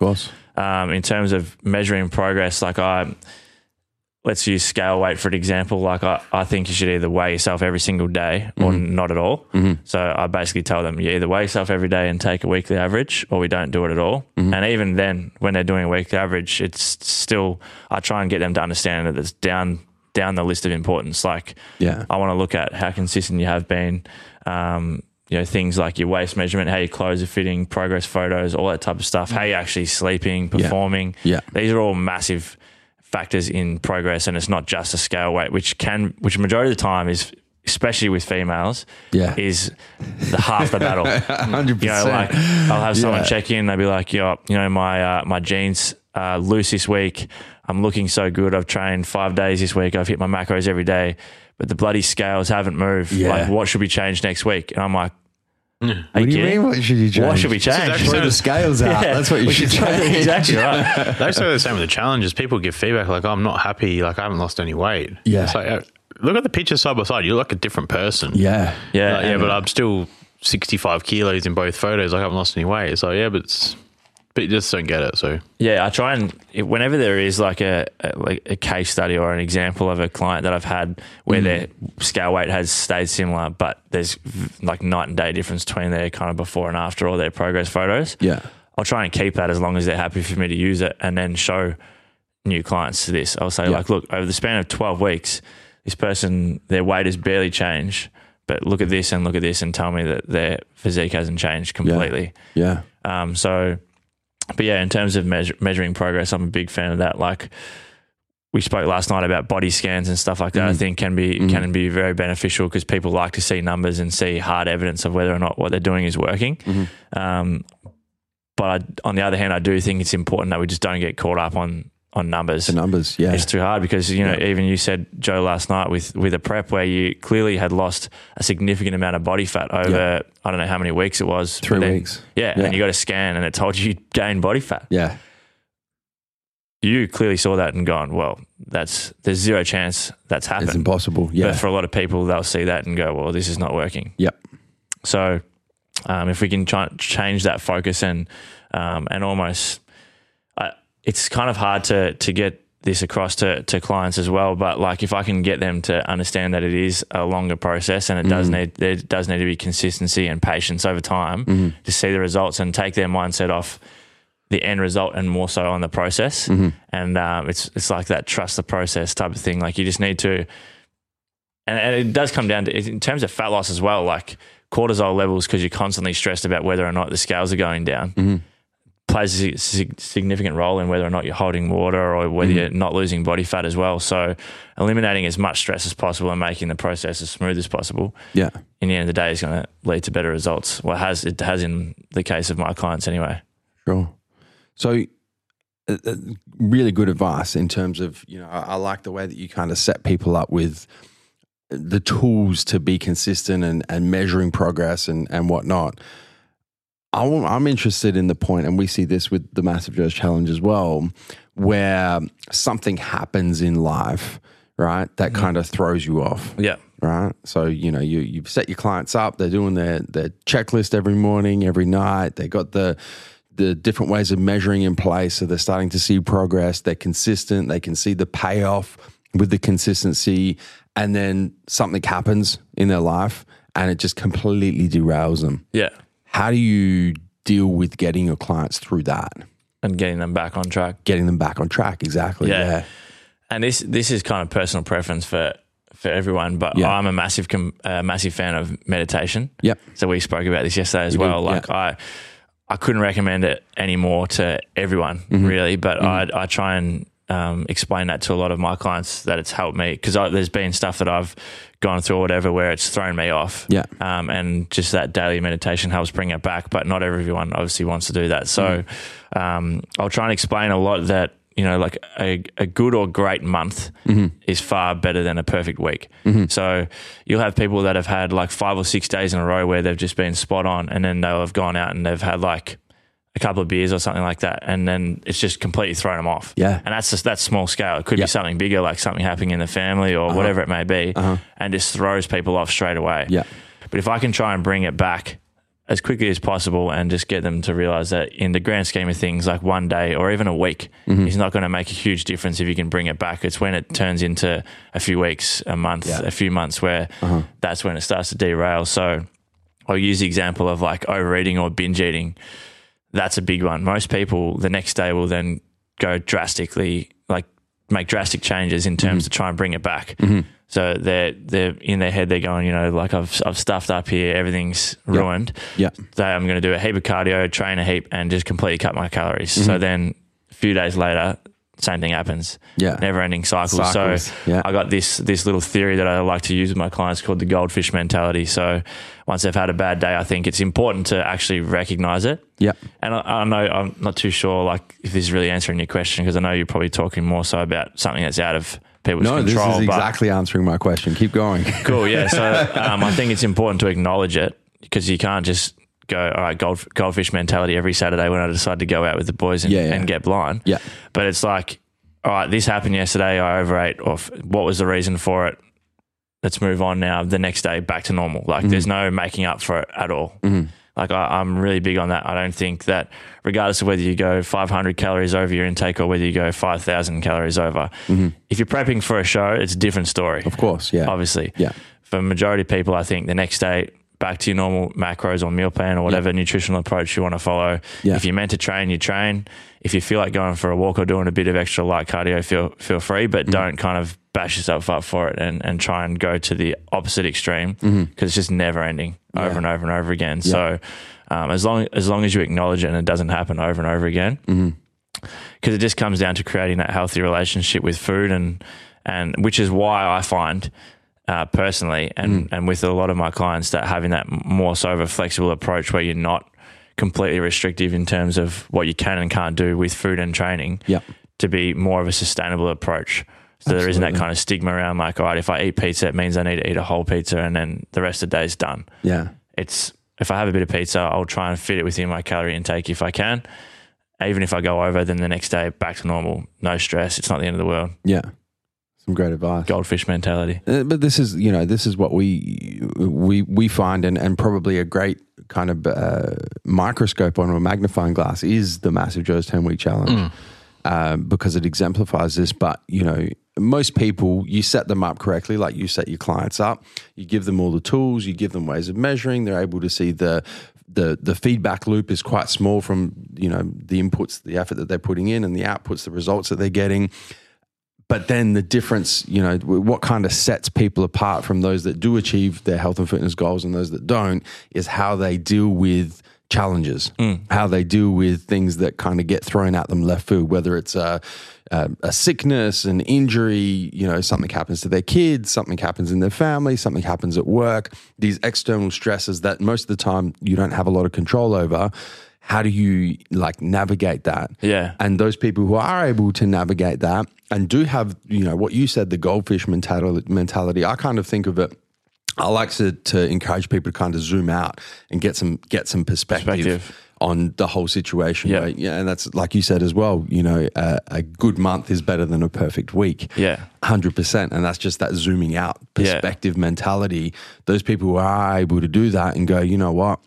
um, in terms of measuring progress, like I, let's use scale weight for an example. Like I, I think you should either weigh yourself every single day or mm-hmm. not at all. Mm-hmm. So I basically tell them you either weigh yourself every day and take a weekly average, or we don't do it at all. Mm-hmm. And even then, when they're doing a weekly average, it's still I try and get them to understand that it's down down the list of importance. Like Yeah. I want to look at how consistent you have been. Um, you know, things like your waist measurement, how your clothes are fitting, progress photos, all that type of stuff, how you're actually sleeping, performing. Yeah. These are all massive factors in progress, and it's not just a scale weight, which can, which majority of the time is, especially with females, Yeah. is the half the battle. Hundred <laughs> You know, like I'll have someone Yeah. check in, they'll be like, "Yo, you know, my uh, my jeans uh, loose this week. I'm looking so good. I've trained five days this week. I've hit my macros every day, but the bloody scales haven't moved. Yeah. Like, what should be changed next week?" And I'm like, "Are What do you mean? What should you change? What should we change?" actually- Throw the scales out. Yeah. That's what you Which should is change. exactly right. <laughs> They say the same with the challenges. People give feedback like, "I'm not happy. Like I haven't lost any weight." Yeah. It's like, uh, look at the pictures side by side. You look like a different person. Yeah. Yeah, Like, yeah, but I'm still 65 kilos in both photos. Like, I haven't lost any weight. It's like, yeah, but it's, but you just don't get it. So Yeah, I try and whenever there is like a, a like a case study or an example of a client that I've had where Mm. their scale weight has stayed similar, but there's like night and day difference between their kind of before and after all their progress photos. Yeah. I'll try and keep that as long as they're happy for me to use it, and then show new clients to this. I'll say Yeah. like, look, over the span of twelve weeks, this person their weight has barely changed, but look at this and look at this, and tell me that their physique hasn't changed completely. Yeah. Um, so, but yeah, in terms of measure, measuring progress, I'm a big fan of that. Like we spoke last night about body scans and stuff like that. I mm-hmm. think can be mm-hmm. can be very beneficial because people like to see numbers and see hard evidence of whether or not what they're doing is working. Mm-hmm. Um, but I, on the other hand, I do think it's important that we just don't get caught up on on numbers. The numbers. Yeah. It's too hard because you know even you said Joe last night with with a prep where you clearly had lost a significant amount of body fat over Yeah. I don't know how many weeks it was Three then- weeks. yeah, Yeah. and you got a scan and it told you you gained body fat. Yeah. You clearly saw that and gone, well, that's there's zero chance that's happened. It's impossible. Yeah. But for a lot of people, they'll see that and go, well, this is not working. yep. So um, if we can try change that focus and um, and almost, it's kind of hard to to get this across to, to clients as well. But like if I can get them to understand that it is a longer process and it does mm-hmm. need there does need to be consistency and patience over time mm-hmm. to see the results and take their mindset off the end result and more so on the process. Mm-hmm. And um, it's it's like that trust the process type of thing. Like you just need to and, and it does come down to in terms of fat loss as well, like cortisol levels, because you're constantly stressed about whether or not the scales are going down, plays a significant role in whether or not you're holding water or whether you're not losing body fat as well. So, eliminating as much stress as possible and making the process as smooth as possible, Yeah. in the end of the day, is going to lead to better results. Well, it has it has in the case of my clients anyway. Sure. So, uh, uh, really good advice in terms of you know I, I like the way that you kind of set people up with the tools to be consistent and, and measuring progress and and whatnot. I'm interested in the point, and we see this with the Massive Joe's Challenge as well, where something happens in life, right, that mm. kind of throws you off Yeah, right? So you know you you've set your clients up. They're doing their their checklist every morning, every night. They got the the different ways of measuring in place. So they're starting to see progress. They're consistent. They can see the payoff with the consistency, and then something happens in their life, and it just completely derails them. yeah, How do you deal with getting your clients through that? and getting them back on track. Getting them back on track, exactly. Yeah. Yeah, and this this is kind of personal preference for for everyone, but Yeah. I'm a massive com- uh, massive fan of meditation. Yep. So we spoke about this yesterday as We did, well. Like I I couldn't recommend it anymore to everyone Mm-hmm. really, but I I try and um, explain that to a lot of my clients that it's helped me because there's been stuff that I've gone through or whatever where it's thrown me off. Yeah. Um, and just that daily meditation helps bring it back, but not everyone obviously wants to do that. So Mm. um, I'll try and explain a lot that you know, like a, a good or great month Mm-hmm. is far better than a perfect week. So you'll have people that have had like five or six days in a row where they've just been spot on, and then they'll have gone out and they've had like a couple of beers or something like that, and then it's just completely thrown them off. Yeah. and that's just that's small scale. It could Yeah. be something bigger, like something happening in the family or whatever it may be, and just throws people off straight away. Yeah. But if I can try and bring it back as quickly as possible and just get them to realize that in the grand scheme of things, like one day or even a week Mm-hmm. is not going to make a huge difference if you can bring it back. It's when it turns into a few weeks, a month, Yeah. Uh-huh. a few months where that's when it starts to derail. So I'll use the example of like overeating or binge eating. That's a big one. Most people the next day will then go drastically, like make drastic changes in Mm-hmm. terms of try and bring it back. So they're they're in their head they're going, you know, like I've I've stuffed up here, everything's ruined. Yeah. So I'm going to do a heap of cardio, train a heap, and just completely cut my calories. Mm-hmm. So then a few days later, same thing happens. Yeah. never ending cycles. Cycles, So yeah. I got this this little theory that I like to use with my clients called the goldfish mentality. So once they've had a bad day, I think it's important to actually recognize it. Yeah. And I, I know I'm not too sure like if this is really answering your question because I know you're probably talking more so about something that's out of people's No, this control. is but- exactly answering my question. Keep going. Cool. Yeah. So <laughs> um, I think it's important to acknowledge it because you can't just go, all right, gold, goldfish mentality every Saturday when I decide to go out with the boys and, Yeah, yeah. and get blind. Yeah. But it's like, all right, this happened yesterday. I overate. Or f- what was the reason for it? Let's move on now. The next day, back to normal. Like, there's mm-hmm. no making up for it at all. Mm-hmm. Like, I, I'm really big on that. I don't think that, regardless of whether you go 500 calories over your intake or whether you go 5,000 calories over, mm-hmm. if you're prepping for a show, it's a different story Of course. Yeah. obviously. Yeah. For majority of people, I think the next day back to your normal macros or meal plan or whatever nutritional approach you want to follow. Yeah. If you're meant to train, you train. If you feel like going for a walk or doing a bit of extra light cardio, feel feel free, but Mm-hmm. don't kind of bash yourself up for it and, and try and go to the opposite extreme because Mm-hmm. it's just never ending over and over and over again. So um, as long as long as you acknowledge it and it doesn't happen over and over again, Mm-hmm. because it just comes down to creating that healthy relationship with food and and which is why I find uh, personally and and with a lot of my clients that having that more so of a flexible approach where you're not completely restrictive in terms of what you can and can't do with food and training Yeah. to be more of a sustainable approach. So there isn't that kind of stigma around like, all right, if I eat pizza, it means I need to eat a whole pizza and then the rest of the day's done Yeah. it's if I have a bit of pizza, I'll try and fit it within my calorie intake if I can. Even if I go over, then the next day back to normal, no stress. It's not the end of the world. Yeah. Some great advice. Goldfish mentality. Uh, but this is you know this is what we we we find and, and probably a great kind of uh, microscope on a magnifying glass is the massive Joe's 10 week challenge um, because it exemplifies this but you know most people you set them up correctly like you set your clients up you give them all the tools you give them ways of measuring they're able to see the the the feedback loop is quite small from you know the inputs the effort that they're putting in and the outputs the results that they're getting but then the difference, you know, what kind of sets people apart from those that do achieve their health and fitness goals and those that don't is how they deal with challenges, mm. how they deal with things that kind of get thrown at them left field, whether it's a, a, a sickness, an injury, you know, something happens to their kids, something happens in their family, something happens at work, these external stresses that most of the time you don't have a lot of control over. How do you like navigate that? Yeah. And those people who are able to navigate that and do have, you know, what you said, the goldfish mentality, I kind of think of it. I like to, to encourage people to kind of zoom out and get some get some perspective, Perspective. on the whole situation. Yeah. right? yeah, and that's like you said as well. You know, uh, a good month is better than a perfect week. Yeah. hundred percent, and that's just that zooming out Yeah. perspective mentality. Those people who are able to do that and go, you know what,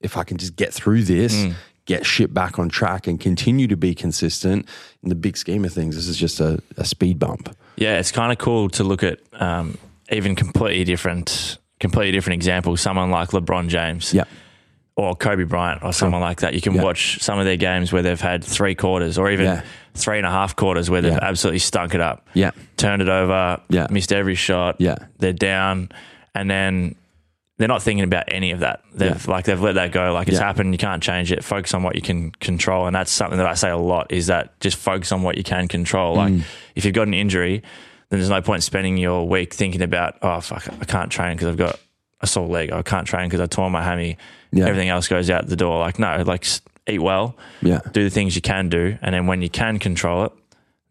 if I can just get through this, Mm. get shit back on track, and continue to be consistent in the big scheme of things, this is just a, a speed bump. Yeah, it's kind of cool to look at um, even completely different, completely different examples. Someone like LeBron James, Yeah, or Kobe Bryant, or someone like that. You can Yeah. watch some of their games where they've had three quarters, or even Yeah. three and a half quarters, where they've Yeah. absolutely stunk it up. yeah, turned it over, Yeah. missed every shot. Yeah. They're down and then they're not thinking about any of that. They've Yeah. like they've let that go. Like it's Yeah. happened, you can't change it. Focus on what you can control. And that's something that I say a lot is that just focus on what you can control. Like Mm. if you've got an injury, then there's no point spending your week thinking about, oh fuck, I can't train because I've got a sore leg. I can't train because I tore my hammy. Yeah. Everything else goes out the door. Like no, like eat well yeah, do the things you can do, and then when you can control it,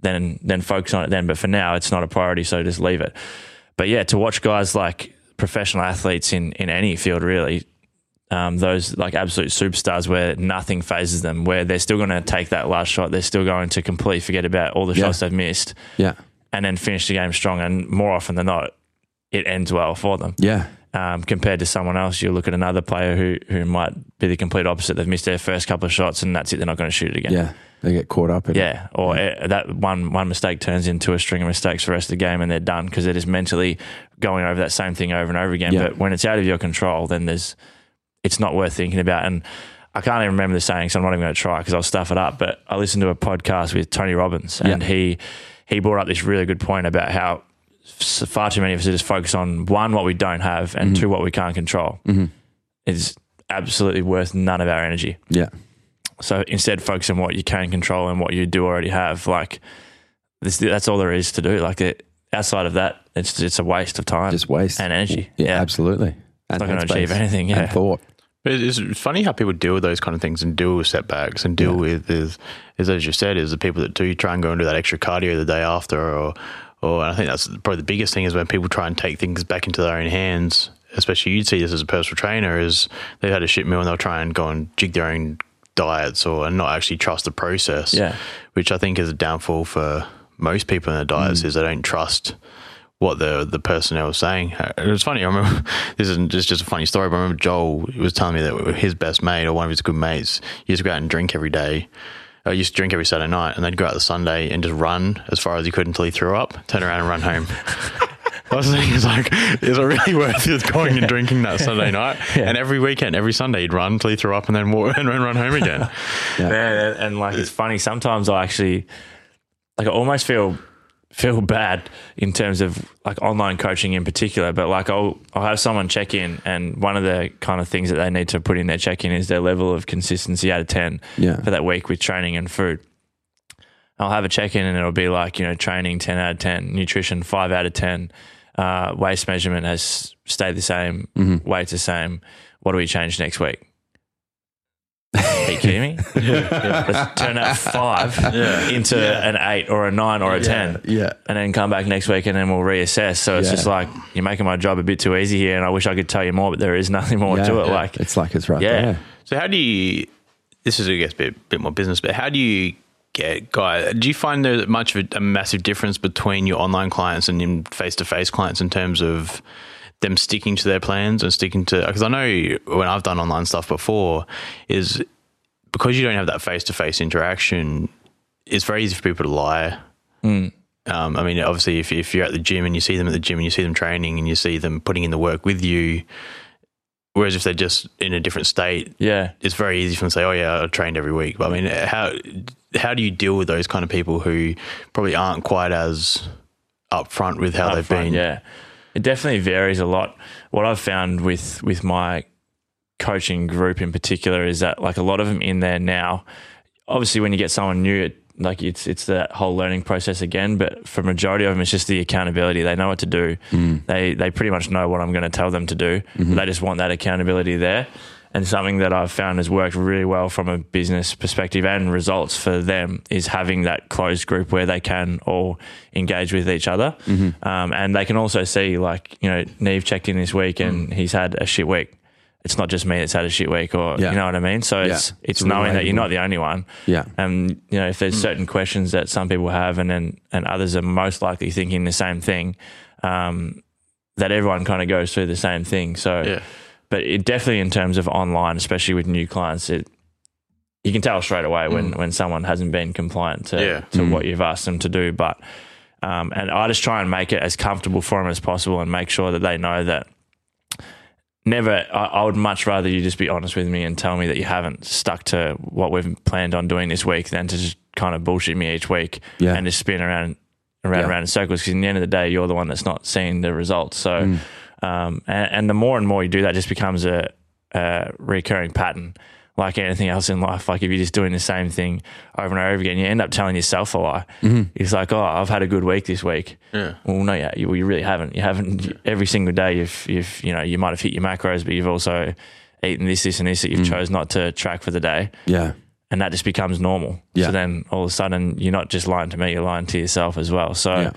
then then focus on it then. But for now, it's not a priority, so just leave it. But yeah, to watch guys like professional athletes in in any field really. Um, those like absolute superstars where nothing phases them, where they're still going to take that last shot, they're still going to completely forget about all the Yeah. shots they've missed, yeah, and then finish the game strong. And more often than not, it ends well for them yeah, um, compared to someone else. You look at another player who who might be the complete opposite. They've missed their first couple of shots, and that's it. They're not going to shoot it again. yeah. They get caught up in it. Yeah, or uh, that one one mistake turns into a string of mistakes for the rest of the game, and they're done because they're just mentally going over that same thing over and over again. Yeah. But when it's out of your control, then there's it's not worth thinking about. And I can't even remember the saying, so I'm not even going to try because I'll stuff it up. But I listened to a podcast with Tony Robbins, and Yeah. he he brought up this really good point about how far too many of us just focus on one what we don't have and Mm-hmm. two what we can't control. It's absolutely worth none of our energy. yeah, So instead, focus on what you can control and what you do already have. Like this, that's all there is to do. Like it, outside of that, it's it's a waste of time, Just waste and energy. Yeah, absolutely. And not gonna achieve anything, yeah. And thought. But it's it's funny how people deal with those kind of things and deal with setbacks and deal with is, is as you said is the people that do try and go and do that extra cardio the day after or and I think that's probably the biggest thing is when people try and take things back into their own hands. Especially you'd see this as a personal trainer is they've had a shit meal and they'll try and go and jig their own diets or and not actually trust the process. Yeah. Which I think is a downfall for most people in their diets mm. is they don't trust what the the personnel was saying. Uh, it was funny. I remember <laughs> this isn't just just a funny story, but I remember Joel was telling me that his best mate or one of his good mates used to go out and drink every day. I used to drink every Saturday night, and they'd go out the Sunday and just run as far as he could until he threw up, turn around and run home. I was thinking, it's like, is it really worth it going and drinking that Sunday night? And every weekend, every Sunday, he'd run until he threw up and then walk, <laughs> and then run home again. Yeah, and, and like it's funny. Sometimes I actually like I almost feel feel bad in terms of like online coaching in particular. But like I'll I'll have someone check in, and one of the kind of things that they need to put in their check in is their level of consistency out of ten Yeah. for that week with training and food. I'll have a check in, and it'll be like you know training ten out of ten, nutrition five out of ten, uh, waist measurement has stayed the same, weight's the same. What do we change next week? Are you kidding me? <laughs> Let's turn that five into an eight or a nine or a ten. Yeah. And then come back next week and then we'll reassess. So it's Yeah. just like you're making my job a bit too easy here and I wish I could tell you more, but there is nothing more to it. Like it's like it's right Yeah. there. So how do you? This is I guess a bit, bit more business, but how do you get guy? Do you find there much of a, a massive difference between your online clients and in face to face clients in terms of them sticking to their plans and sticking to? Because I know when I've done online stuff before, is because you don't have that face to face interaction. It's very easy for people to lie. Um, I mean, obviously, if, if you're at the gym and you see them at the gym and you see them training and you see them putting in the work with you, whereas if they're just in a different state, yeah. it's very easy for them to say, "Oh yeah, I trained every week." But I mean, how how do you deal with those kind of people who probably aren't quite as upfront with how they've been? Yeah, it definitely varies a lot. What I've found with with my coaching group in particular is that like a lot of them in there now. Obviously, when you get someone new, it, like it's it's that whole learning process again. But for majority of them, it's just the accountability. They know what to do. Mm. They they pretty much know what I'm going to tell them to do. Mm-hmm. They just want that accountability there. And something that I've found has worked really well from a business perspective and results for them is having that closed group where they can all engage with each other. Um, and they can also see, like, you know, Neve checked in this week and he's had a shit week. It's not just me that's had a shit week, or Yeah. you know what I mean. So Yeah. it's it's It's knowing that you're not the only one. Yeah. And you know, if there's certain questions that some people have, and then and others are most likely thinking the same thing, um, that everyone kind of goes through the same thing. So, Yeah. But it definitely in terms of online, especially with new clients, it you can tell straight away when when someone hasn't been compliant to Yeah. to what you've asked them to do. But um, and I just try and make it as comfortable for them as possible, and make sure that they know that never I, I would much rather you just be honest with me and tell me that you haven't stuck to what we've planned on doing this week than to just kind of bullshit me each week Yeah. and just spin around around Yeah. around in circles because in the end of the day you're the one that's not seeing the results so Mm. Um, and, and the more and more you do that just becomes a, a recurring pattern like anything else in life like if you're just doing the same thing over and over again you end up telling yourself a lie it's like oh I've had a good week this week Yeah. well, no, yeah, you, well, you really haven't. You haven't every single day. You've, you've, you know, you might have hit your macros, but you've also eaten this, this, and this that you've chose not to track for the day, Yeah. and that just becomes normal. Yeah. So then all of a sudden, you're not just lying to me; you're lying to yourself as well. So Yeah.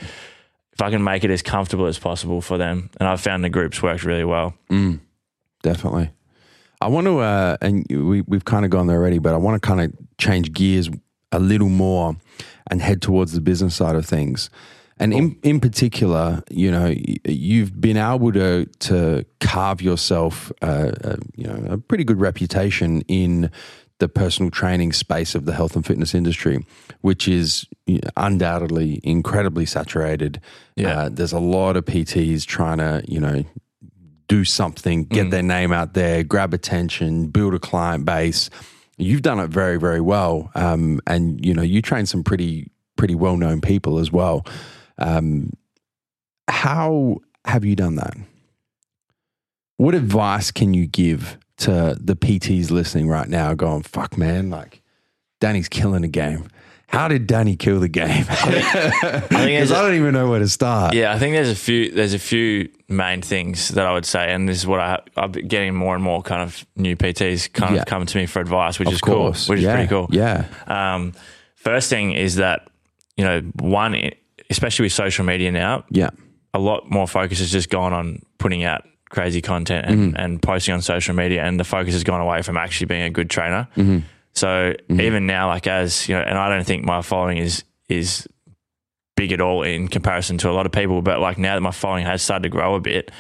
Can make it as comfortable as possible for them, and I've found the groups worked really well. Definitely. I want to, uh, and we, we've kind of gone there already, but I want to kind of change gears a little more and head towards the business side of things. And in, in particular, you know, you've been able to to carve yourself, uh, a, you know, a pretty good reputation in the personal training space of the health and fitness industry, which is undoubtedly incredibly saturated. Yeah. Uh, there's a lot of PTs trying to, you know, do something, get their name out there, grab attention, build a client base. You've done it very, very well, um, and you know you train some pretty, pretty well known people as well. Um, how have you done that? What advice can you give to the PTs listening right now? Going, fuck, man, like Danny's killing the game. How did Danny kill the game? Because <laughs> I don't even know where to start. yeah, I think there's a few there's a few main things that I would say, and this is what I I'm getting more and more kind of new PTs kind Yeah. of coming to me for advice, which of is course. cool, which yeah. is pretty cool. Yeah. Um, first thing is that you know one, especially with social media now, Yeah. a lot more focus has just gone on putting out crazy content and, mm-hmm. and posting on social media, and the focus has gone away from actually being a good trainer. Mm-hmm. So mm-hmm. even now, like as you know, and I don't think my following is is big at all in comparison to a lot of people, but like now that my following has started to grow a bit.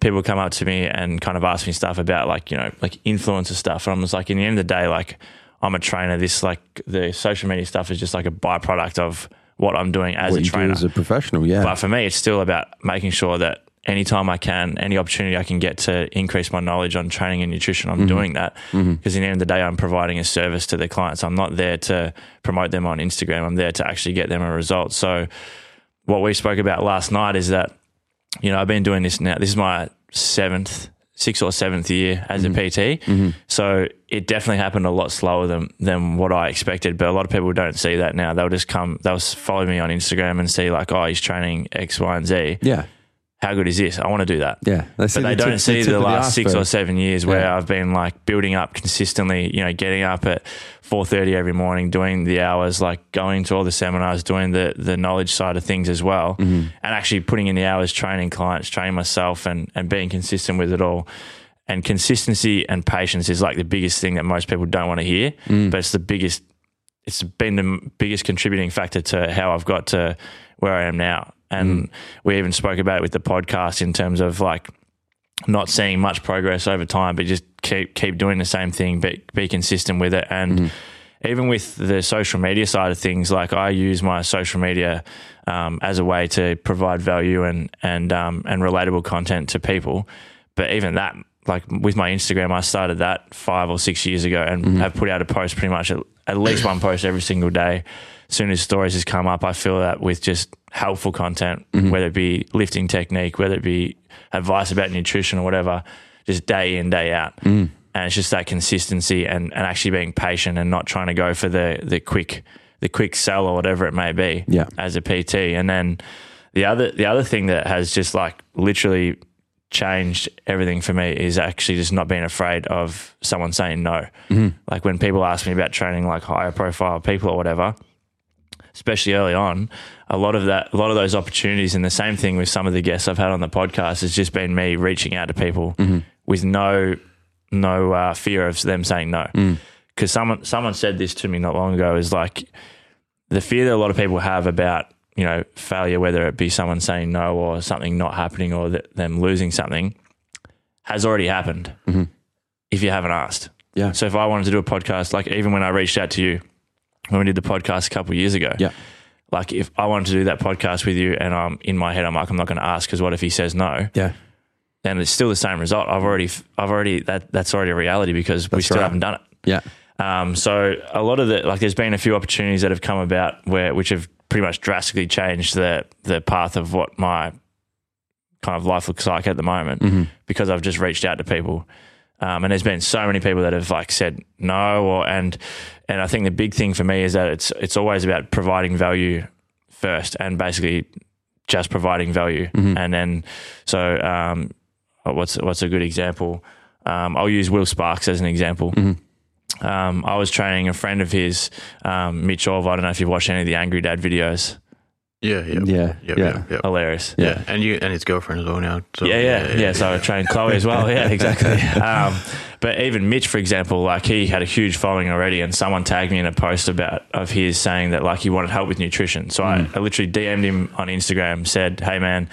People come up to me and kind of ask me stuff about like you know like influencer stuff, and I'm just like, in the end of the day, like I'm a trainer. This like the social media stuff is just like a byproduct of what I'm doing as What a trainer. as a professional. Yeah. But for me, it's still about making sure that anytime I can, any opportunity I can get to increase my knowledge on training and nutrition, I'm mm-hmm. doing that. Mm-hmm. Because in the end of the day, I'm providing a service to the clients. I'm not there to promote them on Instagram. I'm there to actually get them a result. So what we spoke about last night is that, you know, I've been doing this now. This is my seventh, sixth or seventh year as a mm-hmm. PT. So it definitely happened a lot slower than than what I expected. But a lot of people don't see that now. They'll just come, they'll follow me on Instagram and see like, oh, he's training X, Y, and Z. yeah. How good is this? I want to do that. Yeah. They But they don't see the, last six or seven years where Yeah. I've been like building up consistently, you know, getting up at four thirty every morning, doing the hours, like going to all the seminars, doing the the knowledge side of things as well, Mm-hmm. and actually putting in the hours, training clients, training myself, and and being consistent with it all. And consistency and patience is like the biggest thing that most people don't want to hear, Mm. but it's the biggest. It's been the biggest contributing factor to how I've got to where I am now. And we even spoke about it with the podcast in terms of like not seeing much progress over time, but just keep keep doing the same thing, but be consistent with it. And even with the social media side of things, like I use my social media um, as a way to provide value and and um, and relatable content to people. But even that, like with my Instagram, I started that five or six years ago and have put out a post pretty much at, at least one post every single day. As soon as stories has come up, I fill that with just helpful content, mm-hmm. whether it be lifting technique, whether it be advice about nutrition or whatever, just day in, day out. Mm. And it's just that consistency and, and actually being patient and not trying to go for the the quick the quick sell or whatever it may be Yeah. as a PT. And then the other the other thing that has just like literally changed everything for me is actually just not being afraid of someone saying no. Mm-hmm. Like when people ask me about training like higher profile people or whatever, especially early on, a lot of that, a lot of those opportunities, and the same thing with some of the guests I've had on the podcast has just been me reaching out to people mm-hmm. with no, no uh, fear of them saying no. Mm. Because someone, someone said this to me not long ago is like the fear that a lot of people have about you know failure, whether it be someone saying no or something not happening or th- them losing something, has already happened. Mm-hmm. If you haven't asked, Yeah. so if I wanted to do a podcast, like even when I reached out to you when we did the podcast a couple of years ago, Yeah. like if I wanted to do that podcast with you and I'm in my head, I'm like, I'm not going to ask because what if he says no? Yeah. Then it's still the same result. I've already, I've already that that's already a reality because we still right. haven't done it. Yeah. Um, so a lot of the like, there's been a few opportunities that have come about where which have pretty much drastically changed the the path of what my kind of life looks like at the moment because I've just reached out to people. Um, and there's been so many people that have like said no, or and and I think the big thing for me is that it's it's always about providing value first, and basically just providing value, and then so um, what's what's a good example? Um, I'll use Will Sparks as an example. Um, I was training a friend of his, um, Mitch Orv. I don't know if you've watched any of the Angry Dad videos. Yeah, yeah, Yeah, yeah, yeah. yeah, yeah. Hilarious. Yeah, and you and his girlfriend as well now. So, yeah, yeah, yeah, So I trained Chloe as well. <laughs> Yeah, exactly. <laughs> Um, but even Mitch, for example, like he had a huge following already, and someone tagged me in a post about of his saying that like he wanted help with nutrition. So I, I literally DM'd him on Instagram, said, "Hey man,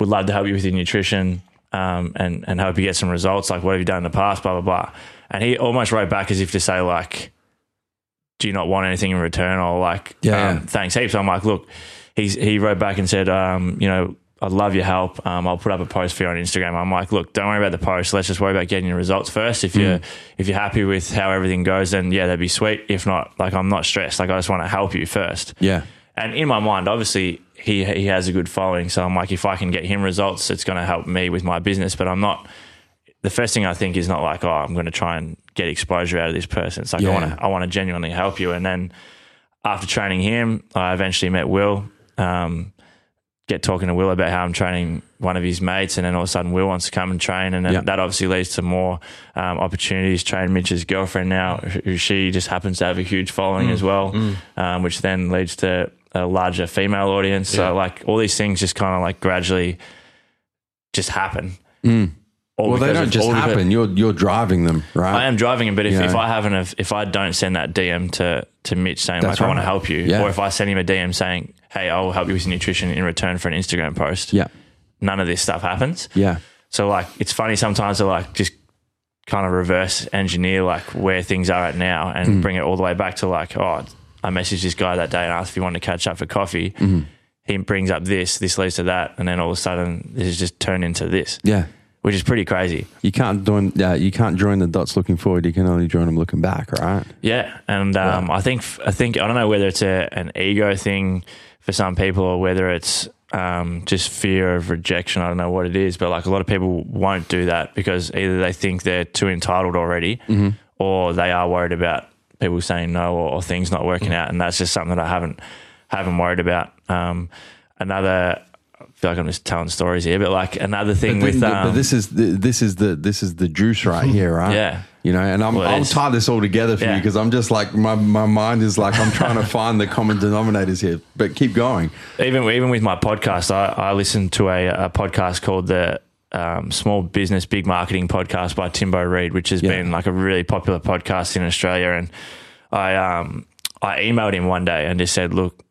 would love to help you with your nutrition, um, and and hope you get some results. Like what have you done in the past? Blah blah blah." And he almost wrote back as if to say like, "Do you not want anything in return?" Or like, Yeah, um, yeah. thanks heaps. I'm like, look, he's he wrote back and said, um, you know, I'd love your help. Um, I'll put up a post for you on Instagram. I'm like, look, don't worry about the post. Let's just worry about getting your results first. If you're if you're happy with how everything goes, then yeah, that'd be sweet. If not, like I'm not stressed. Like I just want to help you first. Yeah. And in my mind, obviously, he he has a good following. So I'm like, if I can get him results, it's going to help me with my business. But I'm not the first thing I think is not like, oh, I'm going to try and get exposure out of this person. It's like I want to, I want to genuinely help you. And then after training him, I eventually met Will. Um, get talking to Will about how I'm training one of his mates, and then all of a sudden Will wants to come and train, and then Yeah. that obviously leads to more um, opportunities. Train Mitch's girlfriend now, who she just happens to have a huge following as well, um, which then leads to a larger female audience. So like all these things just kind of like gradually just happen. Mm. Well, they don't just happen. You're you're driving them, right? I am driving them, but if, if I haven't, have, if I don't send that DM to to Mitch saying That's like I want to help you, Yeah. or if I send him a DM saying, "Hey, I'll help you with your nutrition in return for an Instagram post," Yeah, none of this stuff happens. yeah, So like, it's funny sometimes to like just kind of reverse engineer like where things are at now and Mm. bring it all the way back to like, oh, I messaged this guy that day and asked if he wanted to catch up for coffee. Mm-hmm. He brings up this, this leads to that, and then all of a sudden this has just turned into this, yeah. Which is pretty crazy. You can't join. Yeah, you can't join the dots looking forward. You can only join them looking back, right? Yeah, and um, I think I think I don't know whether it's a, an ego thing for some people or whether it's um, just fear of rejection. I don't know what it is, but like a lot of people won't do that because either they think they're too entitled already, or they are worried about people saying no or, or things not working out, and that's just something that I haven't haven't worried about. Um, another. I feel like I'm just telling stories here, but like another thing with th- um, but this is the, this is the this is the juice right here, right? Yeah. You know, and I'm, Well, I'll tie this all together for you because I'm just like my, my mind is like I'm trying to <laughs> find the common denominators here. But keep going. even even with my podcast, I, I listen to a, a podcast called the um, Small Business Big Marketing Podcast by Timbo Reid, which has Yeah. been like a really popular podcast in Australia. And I um I emailed him one day and just said, look.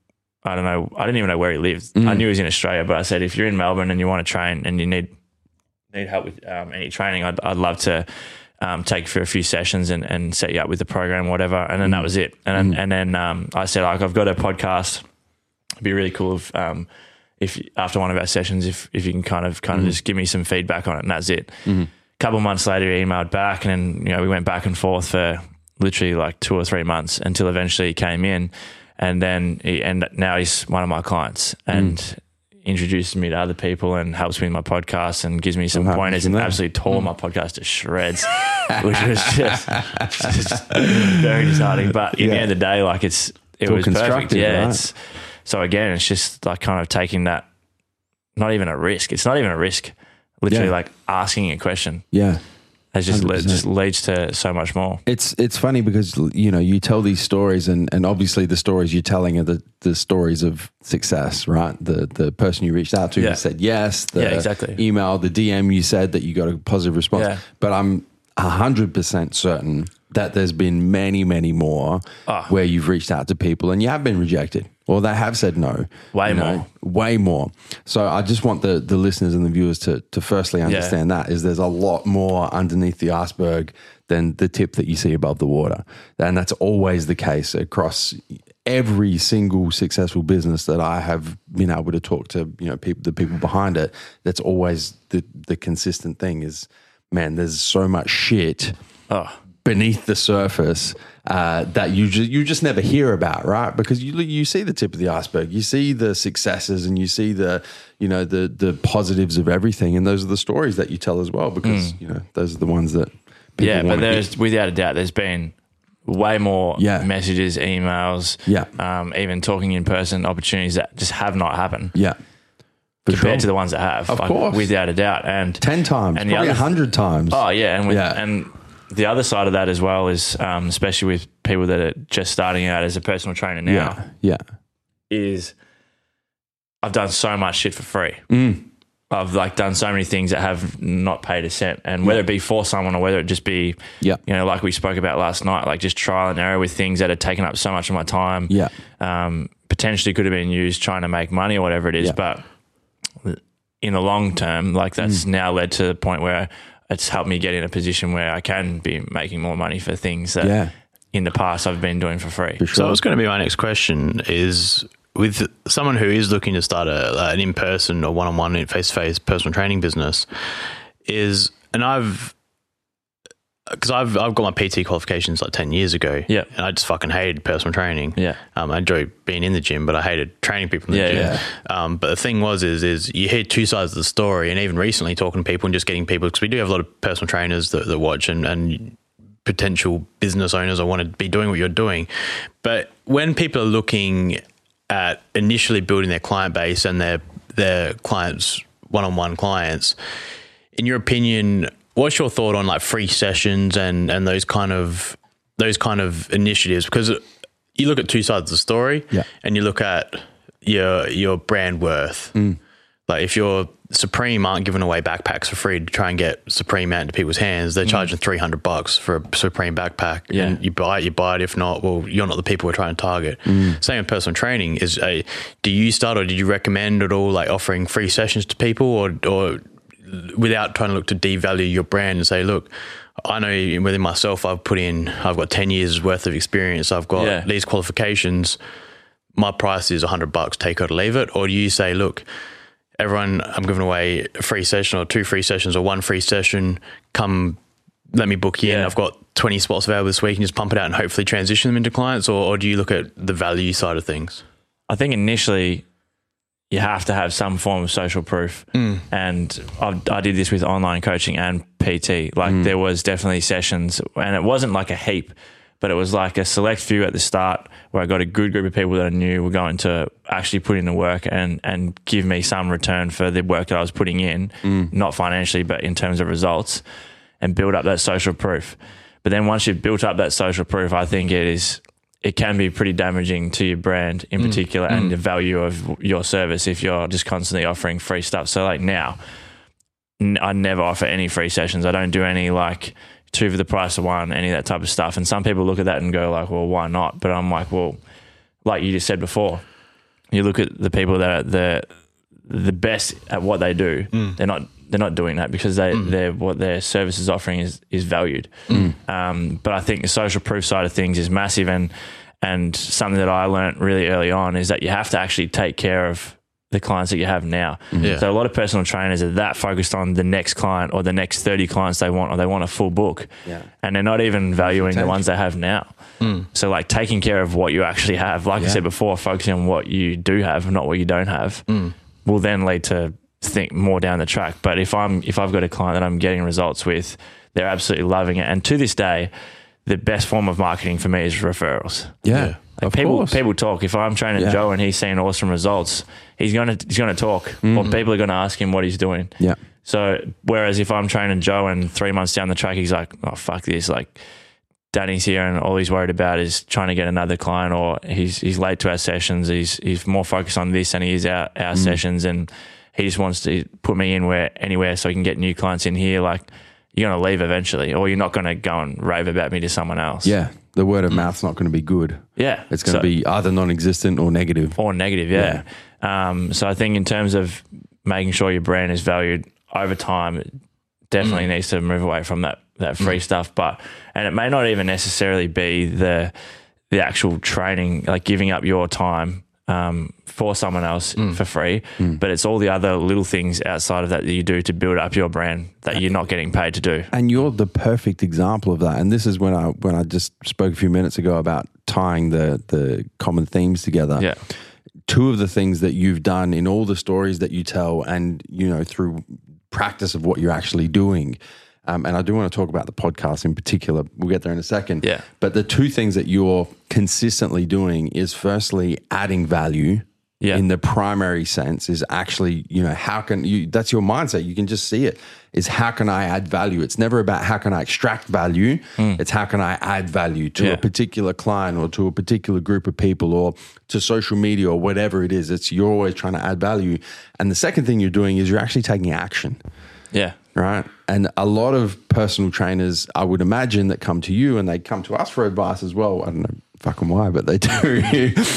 I don't know. I didn't even know where he lived. I knew he was in Australia, but I said, if you're in Melbourne and you want to train and you need need help with um, any training, I'd, I'd love to um, take you for a few sessions and, and set you up with the program, whatever. And then that was it. And then, and then um, I said, like, I've got a podcast. It'd be really cool if um, if after one of our sessions, if if you can kind of kind of just give me some feedback on it, and that's it. A couple months later, he emailed back, and then you know we went back and forth for literally like two or three months until eventually he came in, and then he and now he's one of my clients and. Introduces me to other people and helps me in my podcast and gives me some happens pointers and absolutely tore my podcast to shreds, <laughs> which was just, just very disheartening. But at the end of the day, like it's it was perfect. Yeah, right? it's so again, it's just like kind of taking that, not even a risk. It's not even a risk. Literally, Yeah. like asking a question Yeah. Has just le- just leads to so much more. It's it's funny because you know you tell these stories and, and obviously the stories you're telling are the, the stories of success, right? The the person you reached out to Yeah. said yes, the Yeah, exactly. email, the DM you said that you got a positive response. Yeah. But I'm hundred percent certain that there's been many, many more Ah. where you've reached out to people and you have been rejected or they have said no. Way you more. Way more. So I just want the the listeners and the viewers to to firstly understand that is there's a lot more underneath the iceberg than the tip that you see above the water. And that's always the case across every single successful business that I have been able to talk to, you know, people the people behind it. That's always the the consistent thing is man, there's so much shit Oh, beneath the surface uh, that you just you just never hear about, right? Because you you see the tip of the iceberg, you see the successes, and you see the you know the the positives of everything, and those are the stories that you tell as well, because you know those are the ones that people yeah, but wanna hear. without a doubt, there's been way more Yeah. messages, emails, Yeah. um, even talking in person opportunities that just have not happened yeah, For compared sure. to the ones that have. Of like, course. without a doubt, and ten times, And probably a hundred times. Oh yeah, and with, Yeah. and the other side of that as well is, um, especially with people that are just starting out as a personal trainer now, yeah, yeah, is I've done so much shit for free. Mm. I've like done so many things that have not paid a cent, and whether it be for someone or whether it just be, yeah, you know, like we spoke about last night, like just trial and error with things that have taken up so much of my time. yeah, Um, potentially could have been used trying to make money or whatever it is, Yeah. but in the long term, like that's Mm. now led to the point where it's helped me get in a position where I can be making more money for things that yeah, in the past I've been doing for free. for So sure. that was going to be my next question is with someone who is looking to start a, an in-person or one-on-one face-to-face personal training business is, and I've, because I've I've got my PT qualifications like ten years ago. Yeah. and I just fucking hated personal training. Yeah. um, I enjoy being in the gym, but I hated training people in the Yeah, gym. yeah. Um, but the thing was, is is you hear two sides of the story, and even recently talking to people and just getting people because we do have a lot of personal trainers that, that watch and and potential business owners I want to be doing what you're doing. But when people are looking at initially building their client base and their their clients one on one clients, in your opinion, what's your thought on like free sessions and and those kind of those kind of initiatives? Because you look at two sides of the story, Yeah. and you look at your your brand worth. Mm. Like if you're Supreme aren't giving away backpacks for free to try and get Supreme out into people's hands, they're mm. charging three hundred bucks for a Supreme backpack. Yeah. And you buy it, you buy it. If not, well, you're not the people we're trying to target. Mm. Same with personal training. Is a do you start or did you recommend at all like offering free sessions to people or or without trying to look to devalue your brand and say, look, I know within myself, I've put in, I've got 10 years worth of experience. I've got Yeah. these qualifications. My price is 100 bucks, take it or leave it. Or do you say, look, everyone, I'm giving away a free session or two free sessions or one free session. Come, let me book you in. I've got 20 spots available this week and just pump it out and hopefully transition them into clients. Or, or do you look at the value side of things? I think initially you have to have some form of social proof. Mm. And I, I did this with online coaching and PT. Like mm. there was definitely sessions, and it wasn't like a heap, but it was like a select few at the start where I got a good group of people that I knew were going to actually put in the work and and give me some return for the work that I was putting in, mm. not financially, but in terms of results, and build up that social proof. But then once you've built up that social proof, I think it is it can be pretty damaging to your brand in mm. particular and mm. the value of your service if you're just constantly offering free stuff. So like now, n- I never offer any free sessions. I don't do any like two for the price of one, any of that type of stuff. And some people look at that and go like, well, why not? But I'm like, well, like you just said before, you look at the people that are the the best at what they do. Mm. They're not they're not doing that because they mm. they're what their service is offering is is valued. Mm. Um, but I think the social proof side of things is massive and and something that I learned really early on is that you have to actually take care of the clients that you have now. Mm-hmm. Yeah. So a lot of personal trainers are that focused on the next client or the next 30 clients they want or they want a full book. Yeah. And they're not even valuing the ones they have now. Mm. So like taking care of what you actually have, like I said before, focusing on what you do have, not what you don't have, will then lead to think more down the track. But if I'm if I've got a client that I'm getting results with, they're absolutely loving it. And to this day, the best form of marketing for me is referrals. Yeah, Like of people course. people talk. If I'm training Yeah. Joe and he's seeing awesome results, he's gonna he's gonna talk, or mm. people are gonna ask him what he's doing. Yeah. So whereas if I'm training Joe and three months down the track he's like, oh fuck this, like Danny's here and all he's worried about is trying to get another client, or he's he's late to our sessions. He's he's more focused on this than he is our our mm. sessions, and he just wants to put me in where anywhere so he can get new clients in here. Like you're gonna leave eventually, or you're not gonna go and rave about me to someone else. Yeah. The word of mouth's not going to be good. yeah. It's going to So- be either non existent or negative. or negative, yeah. Um, so I think in terms of making sure your brand is valued over time, it definitely needs to move away from that that free stuff. But and it may not even necessarily be the the actual training, like giving up your time um, for someone else for free. But it's all the other little things outside of that that you do to build up your brand that you're not getting paid to do. And you're the perfect example of that. And this is when I when I just spoke a few minutes ago about tying the the common themes together. Yeah. Two of the things that you've done in all the stories that you tell, and you know through practice of what you're actually doing. Um, and I do want to talk about the podcast in particular. We'll get there in a second. Yeah. But the two things that you're consistently doing is firstly adding value Yeah. in the primary sense is actually, you know, how can you, that's your mindset. You can just see it is how can I add value? It's never about how can I extract value. Hmm. It's how can I add value to. Yeah. a particular client or to a particular group of people or to social media or whatever it is. It's you're always trying to add value. And the second thing you're doing is you're actually taking action Yeah. right? And a lot of personal trainers, I would imagine, that come to you and they come to us for advice as well. I don't know fucking why, but they <laughs> do.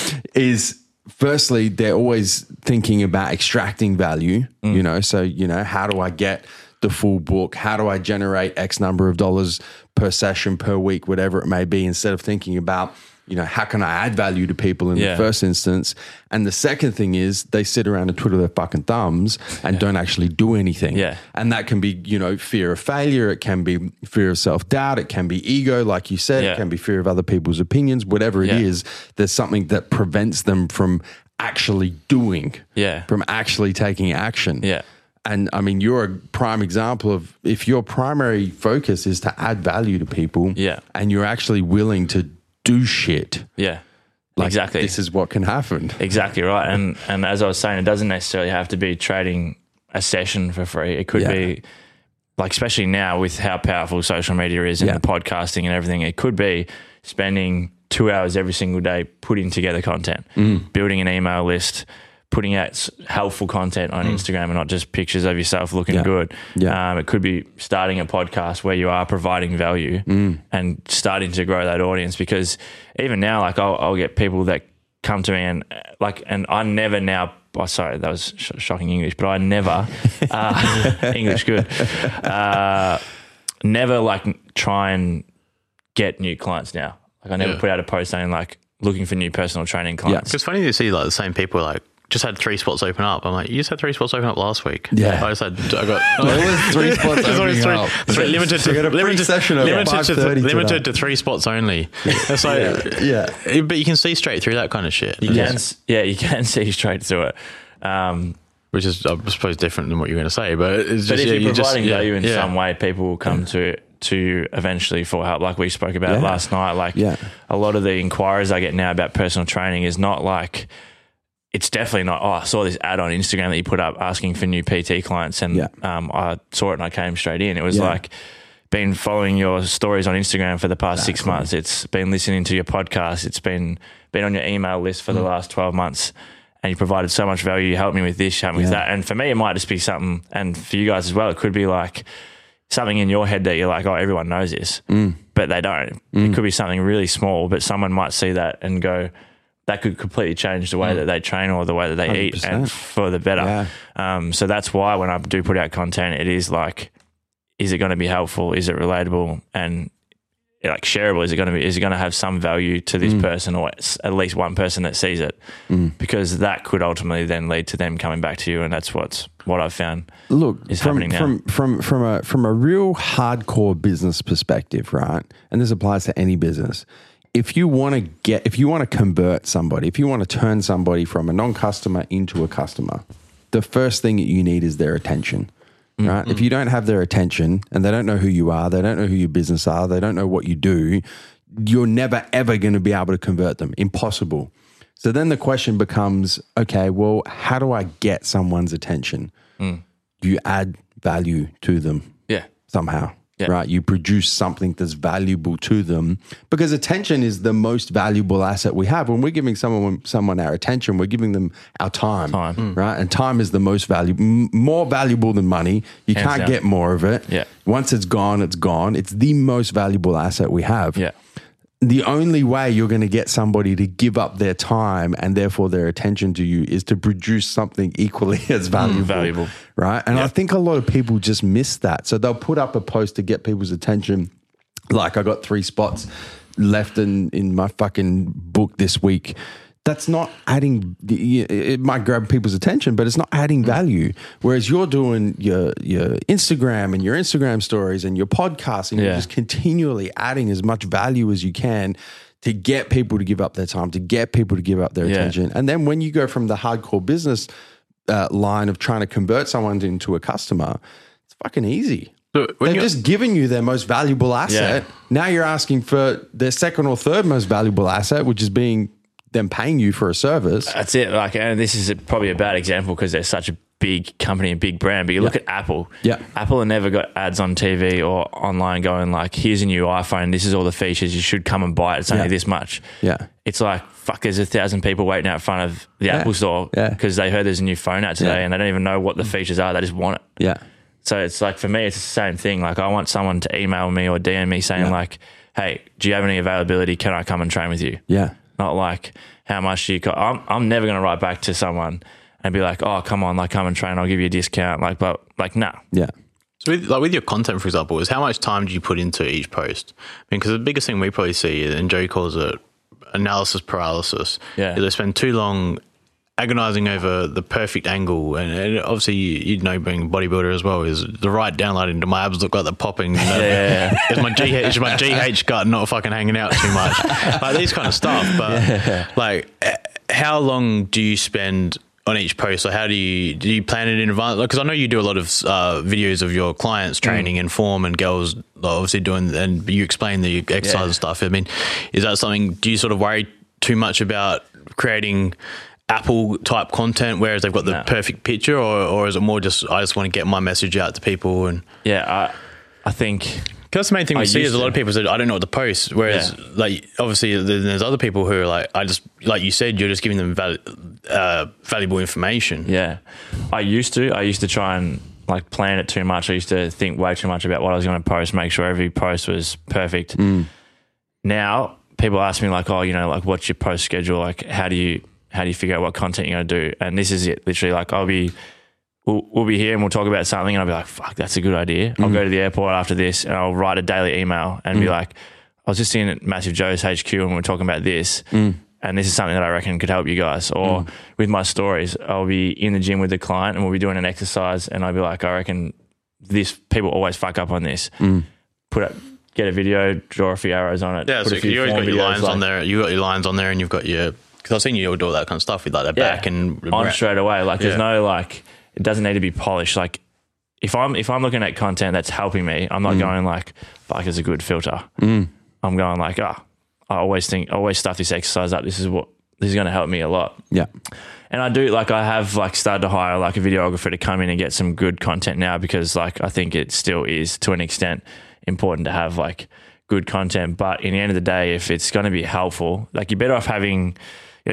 <laughs> is firstly, they're always thinking about extracting value, mm. you know? So, you know, how do I get the full book? How do I generate X number of dollars per session, per week, whatever it may be, instead of thinking about, you know, how can I add value to people in Yeah. the first instance? And the second thing is they sit around and twiddle their fucking thumbs and don't actually do anything. Yeah. And that can be, you know, fear of failure. It can be fear of self doubt. It can be ego, like you said. Yeah. It can be fear of other people's opinions, whatever it Yeah. is. There's something that prevents them from actually doing, Yeah. from actually taking action. Yeah. And I mean, you're a prime example of if your primary focus is to add value to people, Yeah. and you're actually willing to do shit. Yeah. Like, exactly. This is what can happen. Exactly right. And and as I was saying, it doesn't necessarily have to be trading a session for free. It could Yeah. be like especially now with how powerful social media is and Yeah. the podcasting and everything, it could be spending two hours every single day putting together content, Mm. building an email list, putting out helpful content on Instagram and not just pictures of yourself looking Mm. Yeah. good. Yeah. Um, it could be starting a podcast where you are providing value Mm. and starting to grow that audience because even now, like I'll, I'll get people that come to me and uh, like, and I never now, oh, sorry, that was sh- shocking English, but I never, <laughs> uh, <laughs> English good, uh, never like try and get new clients now. Like I never Yeah. put out a post saying like looking for new personal training clients. Yeah, It's funny to see like the same people like just had three spots open up. I'm like, you just had three spots open up last week. Yeah. I just had I got <laughs> There was three <laughs> spots There's always opening three, up. three limited So to you got a limited, session limited to 5:30 limited today. to three spots only. It's like Yeah. but you can see straight through that kind of shit. You can, s- yeah, you can <laughs> see straight through it. Um, which is I suppose different than what you're going to say, but it's just but if yeah, you're you just- providing yeah, value in yeah. some way, people will come to it to eventually for help, like we spoke about Yeah. last night. Like Yeah. a lot of the inquiries I get now about personal training is not like it's definitely not. Oh, I saw this ad on Instagram that you put up asking for new PT clients, and Yeah. um, I saw it and I came straight in. It was Yeah. like been following your stories on Instagram for the past six months. It's been listening to your podcast. It's been been on your email list Mm. for the last twelve months. And you provided so much value. You helped me with this, helped me with that. And for me, it might just be something, and for you guys as well, it could be like something in your head that you're like, oh, everyone knows this, Mm. but they don't. It could be something really small, but someone might see that and go, that could completely change the way that they train or the way that they eat 100%. and for the better. Yeah. Um, so that's why when I do put out content, it is like, is it going to be helpful? Is it relatable? And like shareable? Is it going to be? Is it going to have some value to Mm. this person or at least one person that sees it? Because that could ultimately then lead to them coming back to you, and that's what's what I've found. Look, is from, happening now. from from from a from a real hardcore business perspective, right? And this applies to any business. If you want to get, if you want to convert somebody, if you want to turn somebody from a non-customer into a customer, the first thing that you need is their attention. Mm, right? If mm. you don't have their attention and they don't know who you are, they don't know who your business are, they don't know what you do, you're never ever going to be able to convert them. Impossible. So then the question becomes okay, well, how do I get someone's attention? Mm. You add value to them Yeah, somehow, Yeah. right? You produce something that's valuable to them because attention is the most valuable asset we have. When we're giving someone someone our attention, we're giving them our time, Time. Mm. right? And time is the most valuable, m- more valuable than money. You Hands can't down. get more of it. Yeah. Once it's gone, it's gone. It's the most valuable asset we have yeah, the only way you're going to get somebody to give up their time and therefore their attention to you is to produce something equally <laughs> as valuable. valuable. Right. And I think a lot of people just miss that. So they'll put up a post to get people's attention. Like, I got three spots left in, in my fucking book this week. That's not adding. It might grab people's attention, but it's not adding value. Whereas you're doing your your Instagram and your Instagram stories and your podcast, and you're just continually adding as much value as you can to get people to give up their time, to get people to give up their Yeah. attention. And then when you go from the hardcore business uh, line of trying to convert someone into a customer, it's fucking easy. When They've just given you their most valuable asset. Yeah. Now you're asking for their second or third most valuable asset, which is being them paying you for a service. That's it. Like, and this is a, probably a bad example because they're such a big company and big brand. But you look at Apple. Yeah. Apple have never got ads on TV or online going like, "Here's a new iPhone. This is all the features. You should come and buy it. It's only Yeah. this much." Yeah. It's like fuck. There's a thousand people waiting out front of the Apple store Yeah. because they heard there's a new phone out today Yeah. and they don't even know what the mm. features are. They just want it. Yeah. So it's like for me, it's the same thing. Like I want someone to email me or DM me saying Yeah. like, "Hey, do you have any availability? Can I come and train with you?" Yeah. Not like how much you. Co-? I'm I'm never gonna write back to someone and be like, "Oh, come on, like come and train. I'll give you a discount." Like, but like no. Yeah. So with, like with your content, for example, is how much time do you put into each post? I mean, because the biggest thing we probably see, and Joe calls it analysis paralysis. Yeah. they spend too long agonizing over the perfect angle, and, and obviously you, you know, being a bodybuilder as well, is the right downlighting. Do my abs look like they're popping? You know? Yeah. <laughs> is my GH is my GH gut not fucking hanging out too much? <laughs> like these kind of stuff. But like, eh, how long do you spend? On each post, or how do you do you plan it in advance? Because I know you do a lot of uh, videos of your clients training in form and girls obviously doing, and you explain the exercise Yeah. and stuff. I mean, is that something? Do you sort of worry too much about creating Apple type content, whereas they've got the No. perfect picture, or, or is it more just I just want to get my message out to people and Yeah, I, I think because that's the main thing we I see is used a lot of people say I don't know what to post. Whereas, Yeah. like obviously, there's other people who are like, I just like you said, you're just giving them val- uh, valuable information. Yeah, I used to. I used to try and like plan it too much. I used to think way too much about what I was going to post, make sure every post was perfect. Now people ask me like, oh, you know, like what's your post schedule? Like, how do you how do you figure out what content you're going to do? And this is it. Literally, like I'll be. We'll, we'll be here and we'll talk about something, and I'll be like, "Fuck, that's a good idea." I'll mm. go to the airport after this, and I'll write a daily email and be mm. like, "I was just in at Massive Joe's HQ, and we're talking about this, mm. and this is something that I reckon could help you guys." Or with my stories, I'll be in the gym with the client, and we'll be doing an exercise, and I'll be like, "I reckon this people always fuck up on this." Put up, get a video, draw a few arrows on it. Yeah, put so a few you always got your lines like- on there. You got your lines on there, and you've got your because I've seen you do all that kind of stuff with like the Yeah. back and on straight away. Like there's no like it doesn't need to be polished. Like if I'm if I'm looking at content that's helping me, I'm Mm. not going like fuck is a good filter. I'm going like ah, I always think I always stuff this exercise up. This is what this is going to help me a lot. Yeah. And I do like I have like started to hire like a videographer to come in and get some good content now because like I think it still is to an extent important to have like good content. But in the end of the day, if it's going to be helpful, like you're better off having.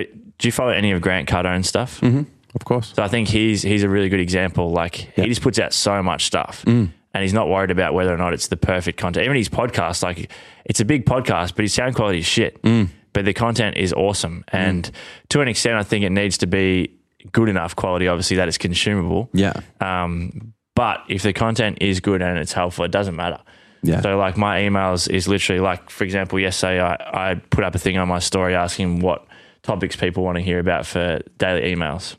Do you follow any of Grant Cardone stuff? Of course. So I think he's he's a really good example. Like he just puts out so much stuff, Mm. and he's not worried about whether or not it's the perfect content. Even his podcast, like it's a big podcast, but his sound quality is shit. Mm. But the content is awesome, and to an extent, I think it needs to be good enough quality, obviously that it's consumable. Yeah. Um, but if the content is good and it's helpful, it doesn't matter. Yeah. So like my emails is literally like, for example, yesterday I, I put up a thing on my story asking what topics people want to hear about for daily emails.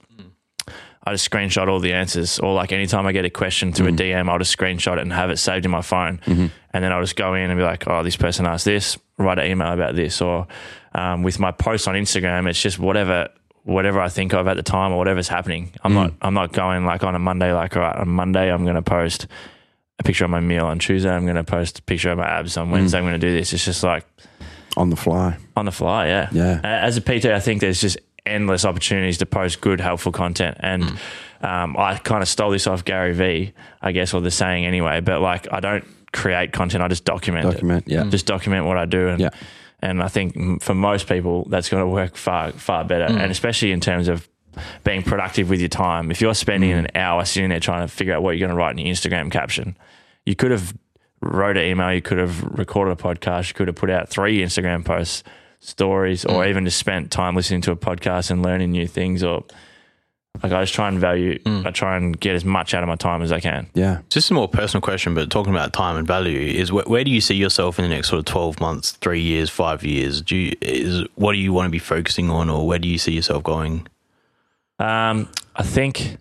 I just screenshot all the answers, or like anytime I get a question through a mm. DM, I'll just screenshot it and have it saved in my phone, mm-hmm. and then I'll just go in and be like, "Oh, this person asked this. Write an email about this." Or um, with my posts on Instagram, it's just whatever whatever I think of at the time or whatever's happening. I'm mm. not I'm not going like on a Monday like all right on Monday I'm going to post a picture of my meal on Tuesday I'm going to post a picture of my abs on mm. Wednesday I'm going to do this. It's just like On the fly. on the fly, yeah. Yeah. Uh, as a PT, I think there's just endless opportunities to post good, helpful content. And mm. um, I kind of stole this off Gary Vee, I guess, or the saying anyway. But like, I don't create content; I just document, Document, it. yeah. Just document what I do, and Yeah. and I think for most people that's going to work far far better, mm. and especially in terms of being productive with your time. If you're spending mm. an hour sitting there trying to figure out what you're going to write in your Instagram caption, you could have wrote an email, you could have recorded a podcast, you could have put out three Instagram posts, stories, or even just spent time listening to a podcast and learning new things. Or like I just try and value, I try and get as much out of my time as I can. Yeah. Just a more personal question, but talking about time and value is where, where do you see yourself in the next sort of twelve months, three years, five years? Do you is what do you want to be focusing on, or where do you see yourself going? Um, I think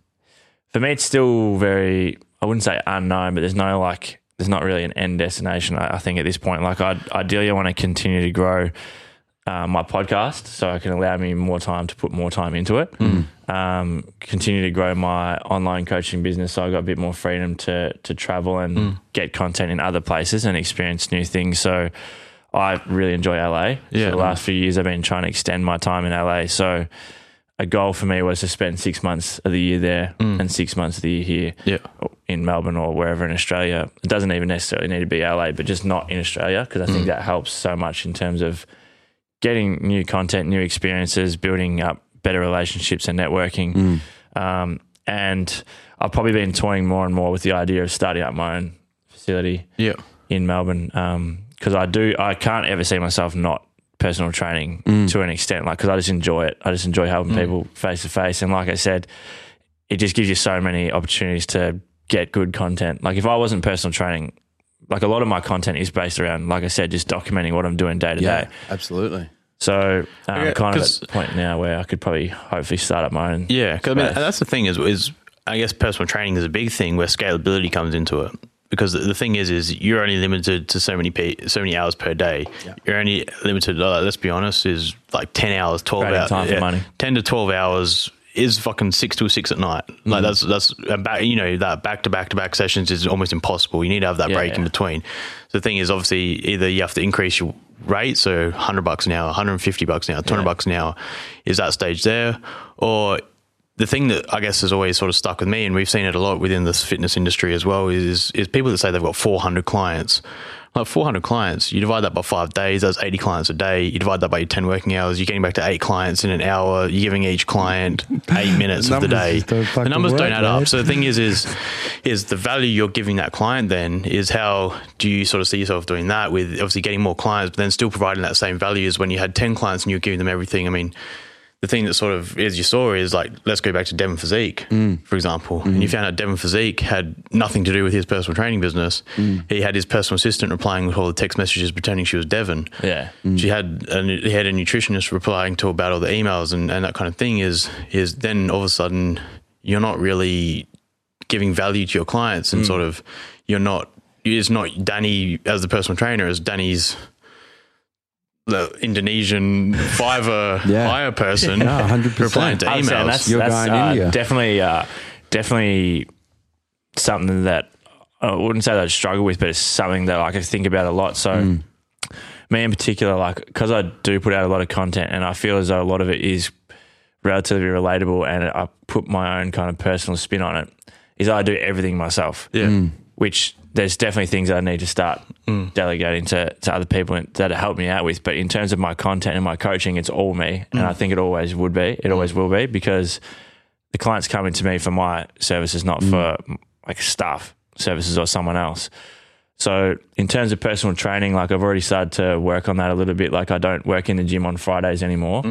for me, it's still very, I wouldn't say unknown, but there's no like, there's not really an end destination. I, I think at this point, like I ideally I want to continue to grow uh, my podcast so I can allow me more time to put more time into it. Um, continue to grow my online coaching business so I got a bit more freedom to to travel and get content in other places and experience new things. So I really enjoy LA. Yeah. So the last few years I've been trying to extend my time in LA. So a goal for me was to spend six months of the year there mm. and six months of the year here Yeah. in Melbourne or wherever in Australia. It doesn't even necessarily need to be LA, but just not in Australia because I think mm. that helps so much in terms of getting new content, new experiences, building up better relationships and networking. Mm. Um, and I've probably been toying more and more with the idea of starting up my own facility Yeah. in Melbourne um, because I do I can't ever see myself not personal training mm. to an extent. Like because I just enjoy it. I just enjoy helping mm. people face to face. And like I said it just gives you so many opportunities to get good content. Like if I wasn't personal training like a lot of my content is based around like I said just documenting what I'm doing day to day. Absolutely. So uh, I'm Okay, kind of at the point now where I could probably hopefully start up my own. Yeah, because I mean, that's the thing is, is I guess personal training is a big thing where scalability comes into it. Because the, thing is, is you're only limited to so many pe- so many hours per day. You're only limited. Uh, let's be honest, is like ten hours, twelve Trading hours, time for money. ten to twelve hours is fucking six to six at night. Mm-hmm. Like that's that's back, you know that back to back to back sessions is almost impossible. You need to have that Yeah, break in between. So the thing is, obviously, either you have to increase your rate, so hundred bucks an hour, hundred and fifty bucks an hour, two hundred Yeah. bucks an hour, is that stage there, or the thing that I guess has always sort of stuck with me, and we've seen it a lot within this fitness industry as well, is is people that say they've got 400 clients. Like 400 clients, you divide that by five days, that's 80 clients a day. You divide that by your 10 working hours, you're getting back to eight clients in an hour. You're giving each client eight <laughs> minutes of the day. The numbers don't work, add up. So the thing is, is is the value you're giving that client then is how do you sort of see yourself doing that with obviously getting more clients, but then still providing that same value as when you had 10 clients and you're giving them everything. I mean, the thing that sort of is you saw is like let's go back to Devin Physique, Mm. for example, Mm-hmm. and you found out Devin Physique had nothing to do with his personal training business. Mm. He had his personal assistant replying with all the text messages pretending she was Devin. Yeah. She had a, he had a nutritionist replying to about all the emails and, and that kind of thing. Is is then all of a sudden you're not really giving value to your clients Mm. and sort of you're not it's not Danny as the personal trainer as Danny's the Indonesian Fiverr <laughs> Yeah. hire person No, 100%. replying to emails. that's, Your that's guy in uh, India. definitely, uh, definitely something that I wouldn't say that I struggle with, but it's something that I I think about a lot. So, Mm. me in particular, like, because I do put out a lot of content, and I feel as though a lot of it is relatively relatable, and I put my own kind of personal spin on it. Is I do everything myself. yeah. Mm. which there's definitely things I need to start mm. delegating to, to other people that help me out with. But in terms of my content and my coaching, it's all me. And mm. I think it always would be. It mm. always will be because the clients coming to me for my services, not for like staff services or someone else. So in terms of personal training, like I've already started to work on that a little bit. Like I don't work in the gym on Fridays anymore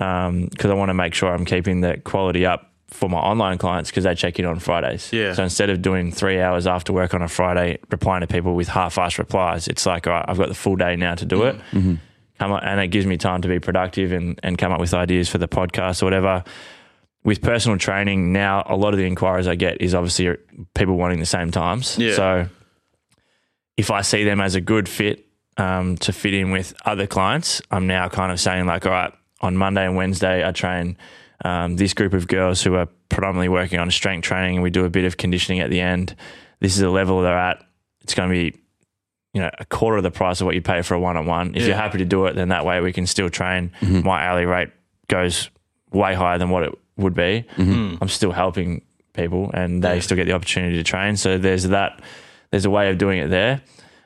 um, because I want to make sure I'm keeping the quality up for my online clients because they check in on Fridays. Yeah. So instead of doing three hours after work on a Friday, replying to people with half-assed replies, it's like, all right, I've got the full day now to do it. Come up, and it gives me time to be productive and, and come up with ideas for the podcast or whatever. With personal training now, a lot of the inquiries I get is obviously people wanting the same times. Yeah. So if I see them as a good fit um, to fit in with other clients, I'm now kind of saying like, all right, on Monday and Wednesday, I train um, this group of girls who are predominantly working on strength training, and we do a bit of conditioning at the end. This is the level they're at. It's going to be, you know, a quarter of the price of what you pay for a one-on-one. If you're happy to do it, then that way we can still train. My hourly rate goes way higher than what it would be. I'm still helping people, and they still get the opportunity to train. So there's that. There's a way of doing it there.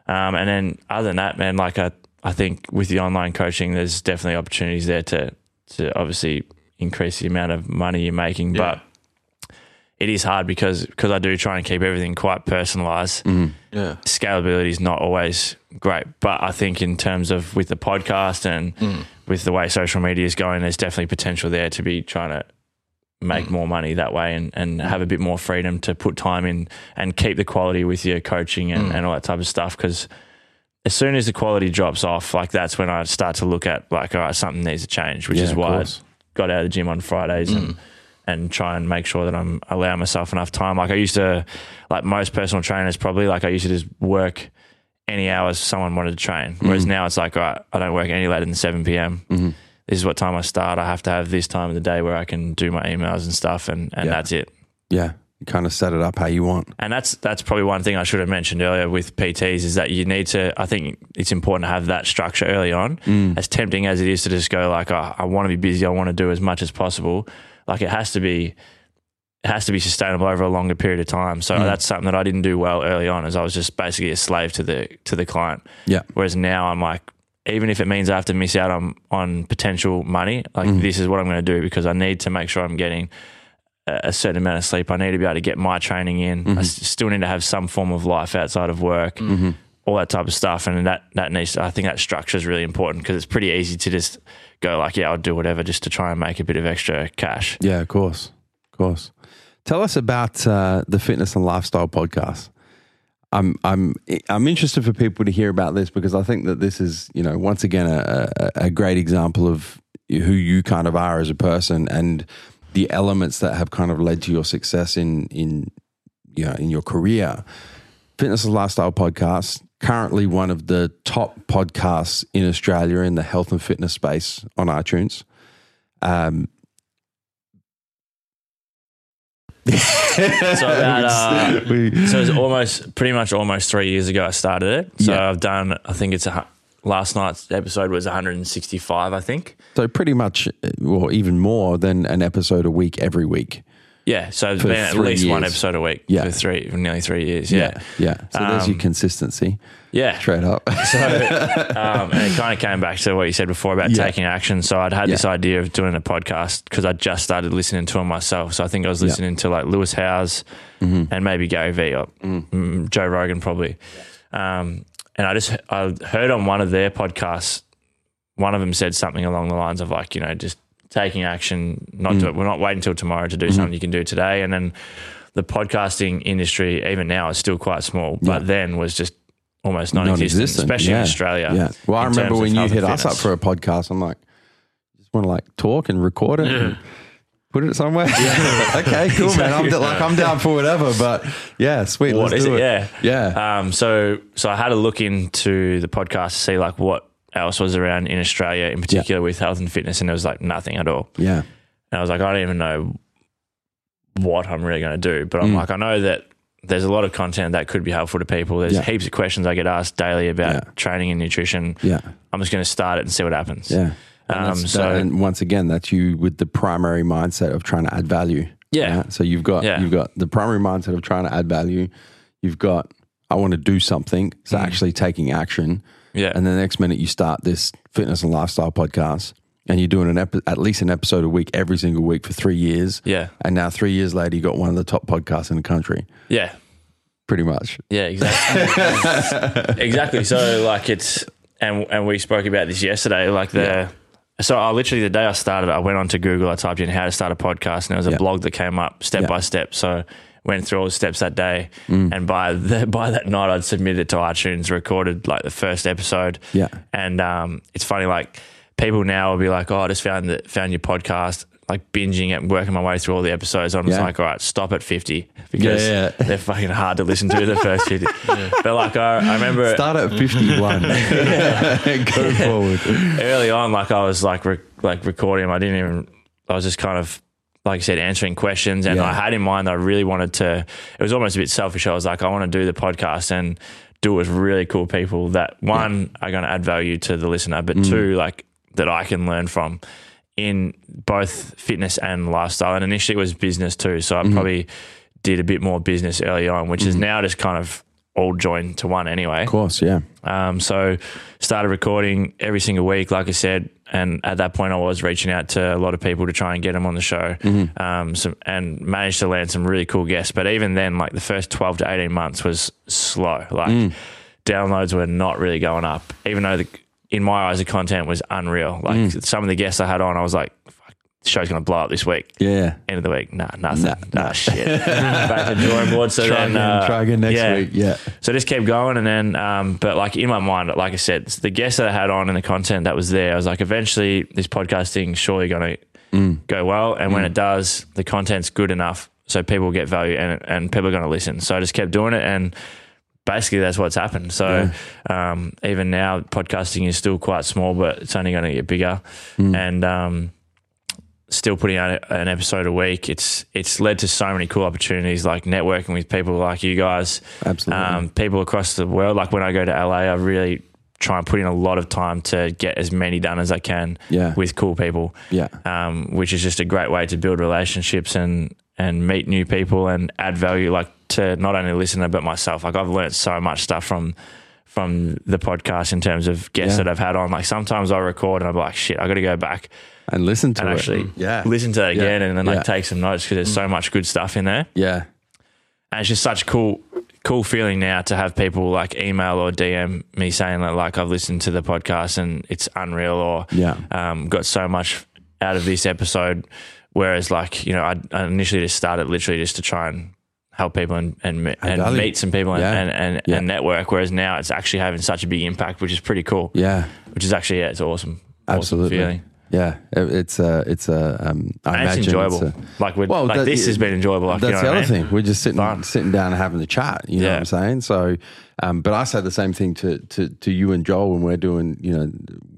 Um, and then other than that, man, like I, I think with the online coaching, there's definitely opportunities there to, to obviously increase the amount of money you're making. But it is hard because, because I do try and keep everything quite personalized. Mm-hmm. Yeah. Scalability is not always great. But I think in terms of with the podcast and mm. with the way social media is going, there's definitely potential there to be trying to make mm. more money that way and, and mm. have a bit more freedom to put time in and keep the quality with your coaching and, and all that type of stuff. Because as soon as the quality drops off, like that's when I start to look at like, all right, something needs to change, which Yeah, is of why I course. Got out of the gym on Fridays and mm. and try and make sure that I'm allowing myself enough time. Like I used to, like most personal trainers, probably like I used to just work any hours someone wanted to train. Mm. Whereas now it's like, all right, I don't work any later than seven PM. Mm-hmm. This is what time I start. I have to have this time of the day where I can do my emails and stuff, and and Yeah. that's it. Yeah. Kind of set it up how you want. And that's that's probably one thing I should have mentioned earlier with PTs is that you need to. I think it's important to have that structure early on. Mm. As tempting as it is to just go like, oh, I want to be busy, I want to do as much as possible. Like it has to be, it has to be sustainable over a longer period of time. So mm. that's something that I didn't do well early on, as I was just basically a slave to the to the client. Yeah. Whereas now I'm like, even if it means I have to miss out on on potential money, like mm. this is what I'm going to do because I need to make sure I'm getting a certain amount of sleep. I need to be able to get my training in. I s- still need to have some form of life outside of work, all that type of stuff. And that that needs. To, I think that structure is really important because it's pretty easy to just go like, yeah, I'll do whatever just to try and make a bit of extra cash. Yeah, of course. Of course. Tell us about uh, the Fitness and Lifestyle podcast. I'm I'm I'm interested for people to hear about this because I think that this is you know once again a, a, a great example of who you kind of are as a person and the elements that have kind of led to your success in in you know in your career. Fitness and Lifestyle Podcast, currently one of the top podcasts in Australia in the health and fitness space on iTunes. Um, <laughs> So about <laughs> uh, so it's almost pretty much almost three years ago I started it. So Yeah. I've done. I think it's a last night's episode was 165. I think. so pretty much, or even more than an episode a week every week. Yeah. So it's been at least one episode a week. Yeah. For three, for nearly three years. Yeah. yeah. So there's your Um, consistency, Yeah. straight up. <laughs> So, um, and it kind of came back to what you said before about Yeah. taking action. So I'd had this idea of doing a podcast because I just started listening to them myself. So I think I was listening to like Lewis Howes Mm-hmm. and maybe Gary Vee or mm, Joe Rogan probably. Um, and I just I heard on one of their podcasts, one of them said something along the lines of like you know just taking action, not Mm. do it. We're not waiting until tomorrow to do Mm-hmm. something you can do today. And then the podcasting industry, even now, is still quite small, but Yeah. then was just almost non-existent, especially yeah. in Australia. Yeah. Well, I remember when you hit us up for a podcast, I'm like, just want to like talk and record it. And Put it somewhere. <laughs> okay, cool, man. I'm d- like I'm down for whatever, but yeah, sweet. What let's is do it? it. Yeah. yeah, Um, so so I had a look into the podcast to see like what else was around in Australia, in particular with health and fitness, and there was like nothing at all. yeah, And I was like, I don't even know what I'm really going to do, but I'm Mm. like, I know that there's a lot of content that could be helpful to people. There's Yeah. heaps of questions I get asked daily about Yeah. training and nutrition. yeah, I'm just going to start it and see what happens. yeah. Um, so- that- and once again, that's you with the primary mindset of trying to add value. Yeah. right? So you've got Yeah. you've got the primary mindset of trying to add value. You've got I want to do something. So actually taking action. Mm. Yeah. And the next minute you start this fitness and lifestyle podcast and you're doing an epi- at least an episode a week every single week for three years. Yeah. And now three years later, you got one of the top podcasts in the country, Yeah. pretty much. Yeah, exactly. <laughs> exactly. So like it's and and we spoke about this yesterday. Like the so I literally the day I started, I went onto Google, I typed in how to start a podcast, and there was a blog that came up step by step. So went through all the steps that day, Mm. and by the, <laughs> by that night, I'd submitted it to iTunes, recorded like the first episode. Yeah. and um, it's funny like people now will be like, "Oh, I just found the, found your podcast." Like binging it and working my way through all the episodes. I'm just Yeah. like, all right, stop at 50 because Yeah, yeah. they're fucking hard to listen to the first 50. <laughs> But like, I, I remember <laughs> Start at 51. <laughs> Go forward. early on, like I was like, re- like recording, I didn't even, I was just kind of, like I said, answering questions. And. I had in mind, that I really wanted to, it was almost a bit selfish. I was like, I want to do the podcast and do it with really cool people that one are going to add value to the listener, but Mm. two, like that I can learn from in both fitness and lifestyle. And initially it was business too. So I Mm-hmm. probably did a bit more business early on, which is now just kind of all joined to one anyway. Of course, yeah. Um, so started recording every single week, like I said, and at that point I was reaching out to a lot of people to try and get them on the show, um, some, and managed to land some really cool guests. But even then, like the first twelve to eighteen months was slow. Like downloads were not really going up, even though the, in my eyes the content was unreal. Like some of the guests I had on, I was like, Fuck, the show's going to blow up this week. Yeah. End of the week, nah, nothing. Nah, Nah, shit. <laughs> Back to drawing board. So Try then, again, uh, try again next yeah. week. Yeah. So I just kept going, and then, um, but like in my mind, like I said, the guests that I had on and the content that was there, I was like, eventually this podcasting surely going to go well, and when it does, the content's good enough so people get value and and people are going to listen. So I just kept doing it, and basically that's what's happened. So um, even now, podcasting is still quite small, but it's only going to get bigger, and um, still putting out an episode a week. It's it's led to so many cool opportunities, like networking with people like you guys, Absolutely. um, people across the world. Like when I go to LA, I really try and put in a lot of time to get as many done as I can Yeah. with cool people, Yeah. um, which is just a great way to build relationships and and meet new people and add value, like to not only the listener but myself. Like I've learned so much stuff from from the podcast in terms of guests Yeah. that I've had on. Like sometimes I record and I'm like, shit, I got to go back And listen to it. and it. actually yeah. listen to that Yeah. again and then like Yeah. take some notes because there's so much good stuff in there. Yeah. And it's just such a cool, cool feeling now to have people like email or DM me saying that like I've listened to the podcast and it's unreal or Yeah. um, got so much out of this episode. Whereas like you know I, I initially just started literally just to try and help people and and, and meet some people and, Yeah. and, and, Yeah. and network. Whereas now it's actually having such a big impact, which is pretty cool. Yeah, Which is actually yeah, it's awesome. Awesome absolutely. feeling. Yeah, it- it's a, it's a, um, I And imagine it's enjoyable. a- like we're, Well, like that- this has been enjoyable. Like, you That's know the other I mean? thing. We're just sitting Fun. sitting down and having the chat. You know what I'm saying? So, um, but I say the same thing to, to to you and Joel when we're doing, you know,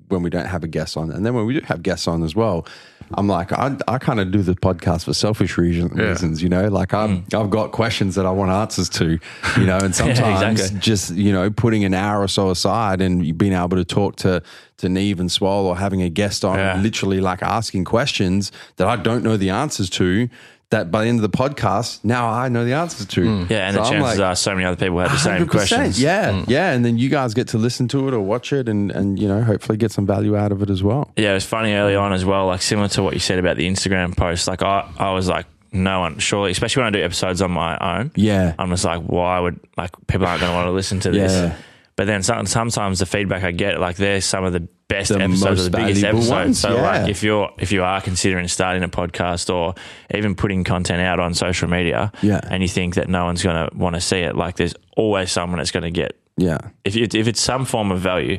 when we don't have a guest on, and then when we do have guests on as well. I'm like, I, I kind of do the podcast for selfish reason, reasons, you know, like I'm, Mm. I've got questions that I want answers to, you know, and <laughs> sometimes exactly. just, you know, putting an hour or so aside and being able to talk to, to Neve and Swole or having a guest on, Yeah. literally like asking questions that I don't know the answers to, that by the end of the podcast, now I know the answers to. Mm. Yeah, and So the chances like, are so many other people have the same 100%, questions. Yeah, yeah, and then you guys get to listen to it or watch it, and and you know hopefully get some value out of it as well. Yeah, it was funny early on as well, like similar to what you said about the Instagram post. Like I, I was like, no one, surely, especially when I do episodes on my own. Yeah, I'm just like, why would like people aren't going to want to listen to this? Yeah. But then some, sometimes the feedback I get, like they're some of the best The episodes, most or the biggest episodes. ones, so yeah. like if you're if you are considering starting a podcast or even putting content out on social media, Yeah. and you think that no one's going to want to see it, like there's always someone that's going to get yeah, if it, if it's some form of value,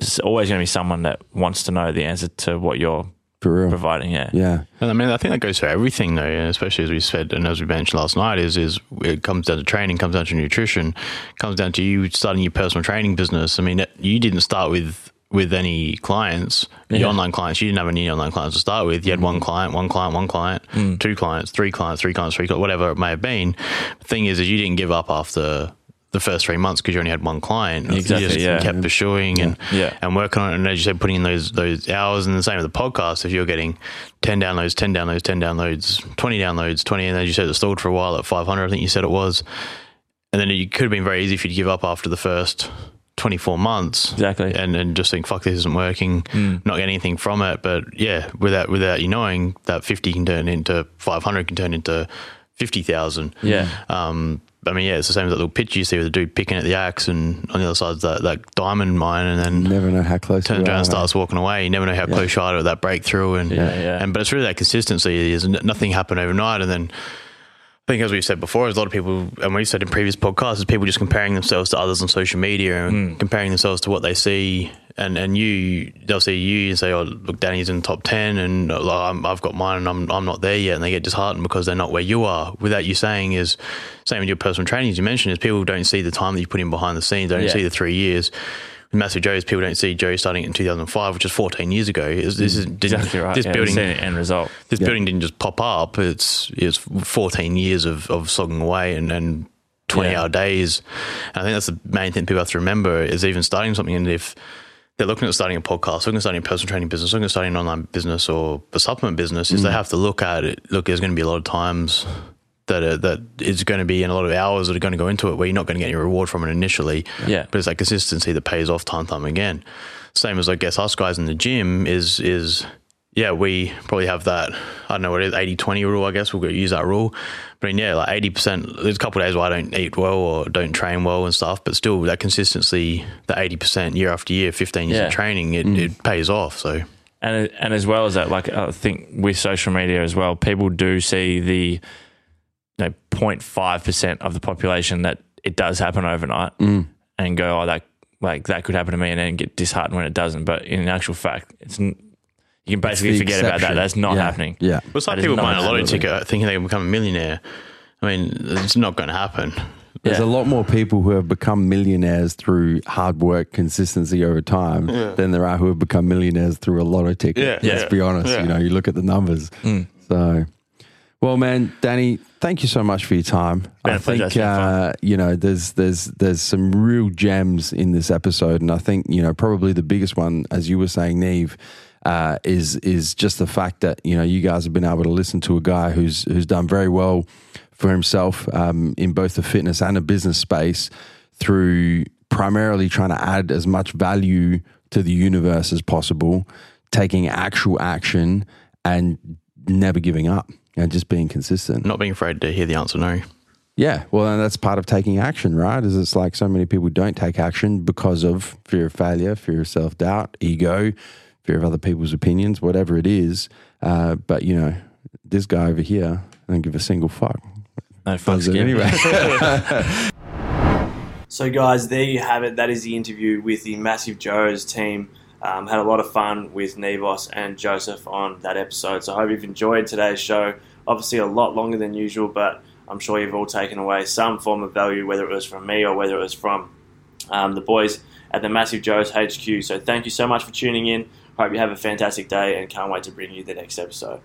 it's always going to be someone that wants to know the answer to what you're providing. Yeah, Yeah, And I mean, I think that goes for everything, though, and especially as we said and as we mentioned last night. Is is it comes down to training, comes down to nutrition, comes down to you starting your personal training business. I mean, you didn't start with with any clients, Yeah. your online clients. You didn't have any online clients to start with. You had one mm. client, one client, one client, mm. two clients, three clients, three clients, three clients, whatever it may have been. The thing is, is you didn't give up after. The first three months because you only had one client, Exactly, You just yeah. kept pursuing and Yeah. and working on it. And as you said, putting in those those hours and the same with the podcast. If you're getting ten downloads, ten downloads, ten downloads, twenty downloads, twenty, and as you said, it stalled for a while at five hundred. I think you said it was, and then it could have been very easy if you'd give up after the first. 24 months Exactly. and and just think fuck this isn't working not getting anything from it but yeah without without you knowing that 50 can turn into 500 can turn into 50,000 Yeah. um, I mean, yeah, it's the same as that little picture you see with the dude picking at the axe, and on the other side is that, that diamond mine, and then you never know how close. turns around and mate. starts walking away. You never know how close you are to that breakthrough, and Yeah, yeah. and but it's really that consistency. Is nothing happened overnight, and then I think as we said before, there's a lot of people, and we've said in previous podcasts, is people just comparing themselves to others on social media and Hmm. comparing themselves to what they see. And and you, they'll see you and say, "Oh, look, Danny's in the top ten, and like, I'm, I've got mine, and I'm I'm not there yet." And they get disheartened because they're not where you are. Without you saying, is same with your personal training, as you mentioned, is people don't see the time that you put in behind the scenes, don't Yeah. see the three years. With Massive Joe's, people don't see Joe starting in 2005, which is 14 years ago. Mm, is this is Exactly right. This yeah, building, seen the end result. this building didn't just pop up. It's it's 14 years of, of slogging away and, and 20 Yeah. hour days. And I think that's the main thing people have to remember is even starting something. And if they're looking at starting a podcast, looking at starting a personal training business, looking at starting an online business or a supplement business, is they mm. have to look at it. Look, there's going to be a lot of times that are, that is going to be in a lot of hours that are going to go into it where you're not going to get any reward from it initially. Yeah. But it's that consistency that pays off time and time again. Same as I guess us guys in the gym is is yeah, we probably have that I don't know what it is, 80 20 rule, I guess. We'll go use that rule. But I mean, yeah, like eighty percent there's a couple of days where I don't eat well or don't train well and stuff, but still that consistency, the eighty percent year after year, fifteen years Yeah. of training, it, mm. it pays off. So and and as well as that, like I think with social media as well, people do see the 0.5 percent of the population that it does happen overnight, mm. and go, oh, that like that could happen to me, and then get disheartened when it doesn't. But in actual fact, it's n- you can basically the forget about that. That's not Yeah. happening. Yeah. Well, it's like That is people buying a lottery happening. ticket thinking they can become a millionaire. I mean, it's not going to happen. There's Yeah. a lot more people who have become millionaires through hard work, consistency over time than there are who have become millionaires through a lotto ticket. Yeah. Let's Yeah. Be honest. Yeah. You know, you look at the numbers. Mm. So, well, man, Danny, thank you so much for your time. I think It's been fun. uh, you know there's there's there's some real gems in this episode, and I think you know probably the biggest one, as you were saying, Neve. Uh, is is just the fact that you know you guys have been able to listen to a guy who's who's done very well for himself um, in both the fitness and the business space through primarily trying to add as much value to the universe as possible, taking actual action and never giving up and just being consistent. Not being afraid to hear the answer no. Yeah, well, and that's part of taking action, right? Is it's like so many people don't take action because of fear of failure, fear of self doubt, ego, fear of other people's opinions, whatever it is. Uh, but you know, this guy over here, I don't give a single fuck. No fucks it given. anyway. <laughs> So, guys, there you have it. That is the interview with the Massive Joe's team. Um, had a lot of fun with Nevos and Joseph on that episode. So, I hope you've enjoyed today's show. Obviously, a lot longer than usual, but I'm sure you've all taken away some form of value, whether it was from me or whether it was from um, the boys at the Massive Joe's HQ. So, thank you so much for tuning in. Hope you have a fantastic day and can't wait to bring you the next episode.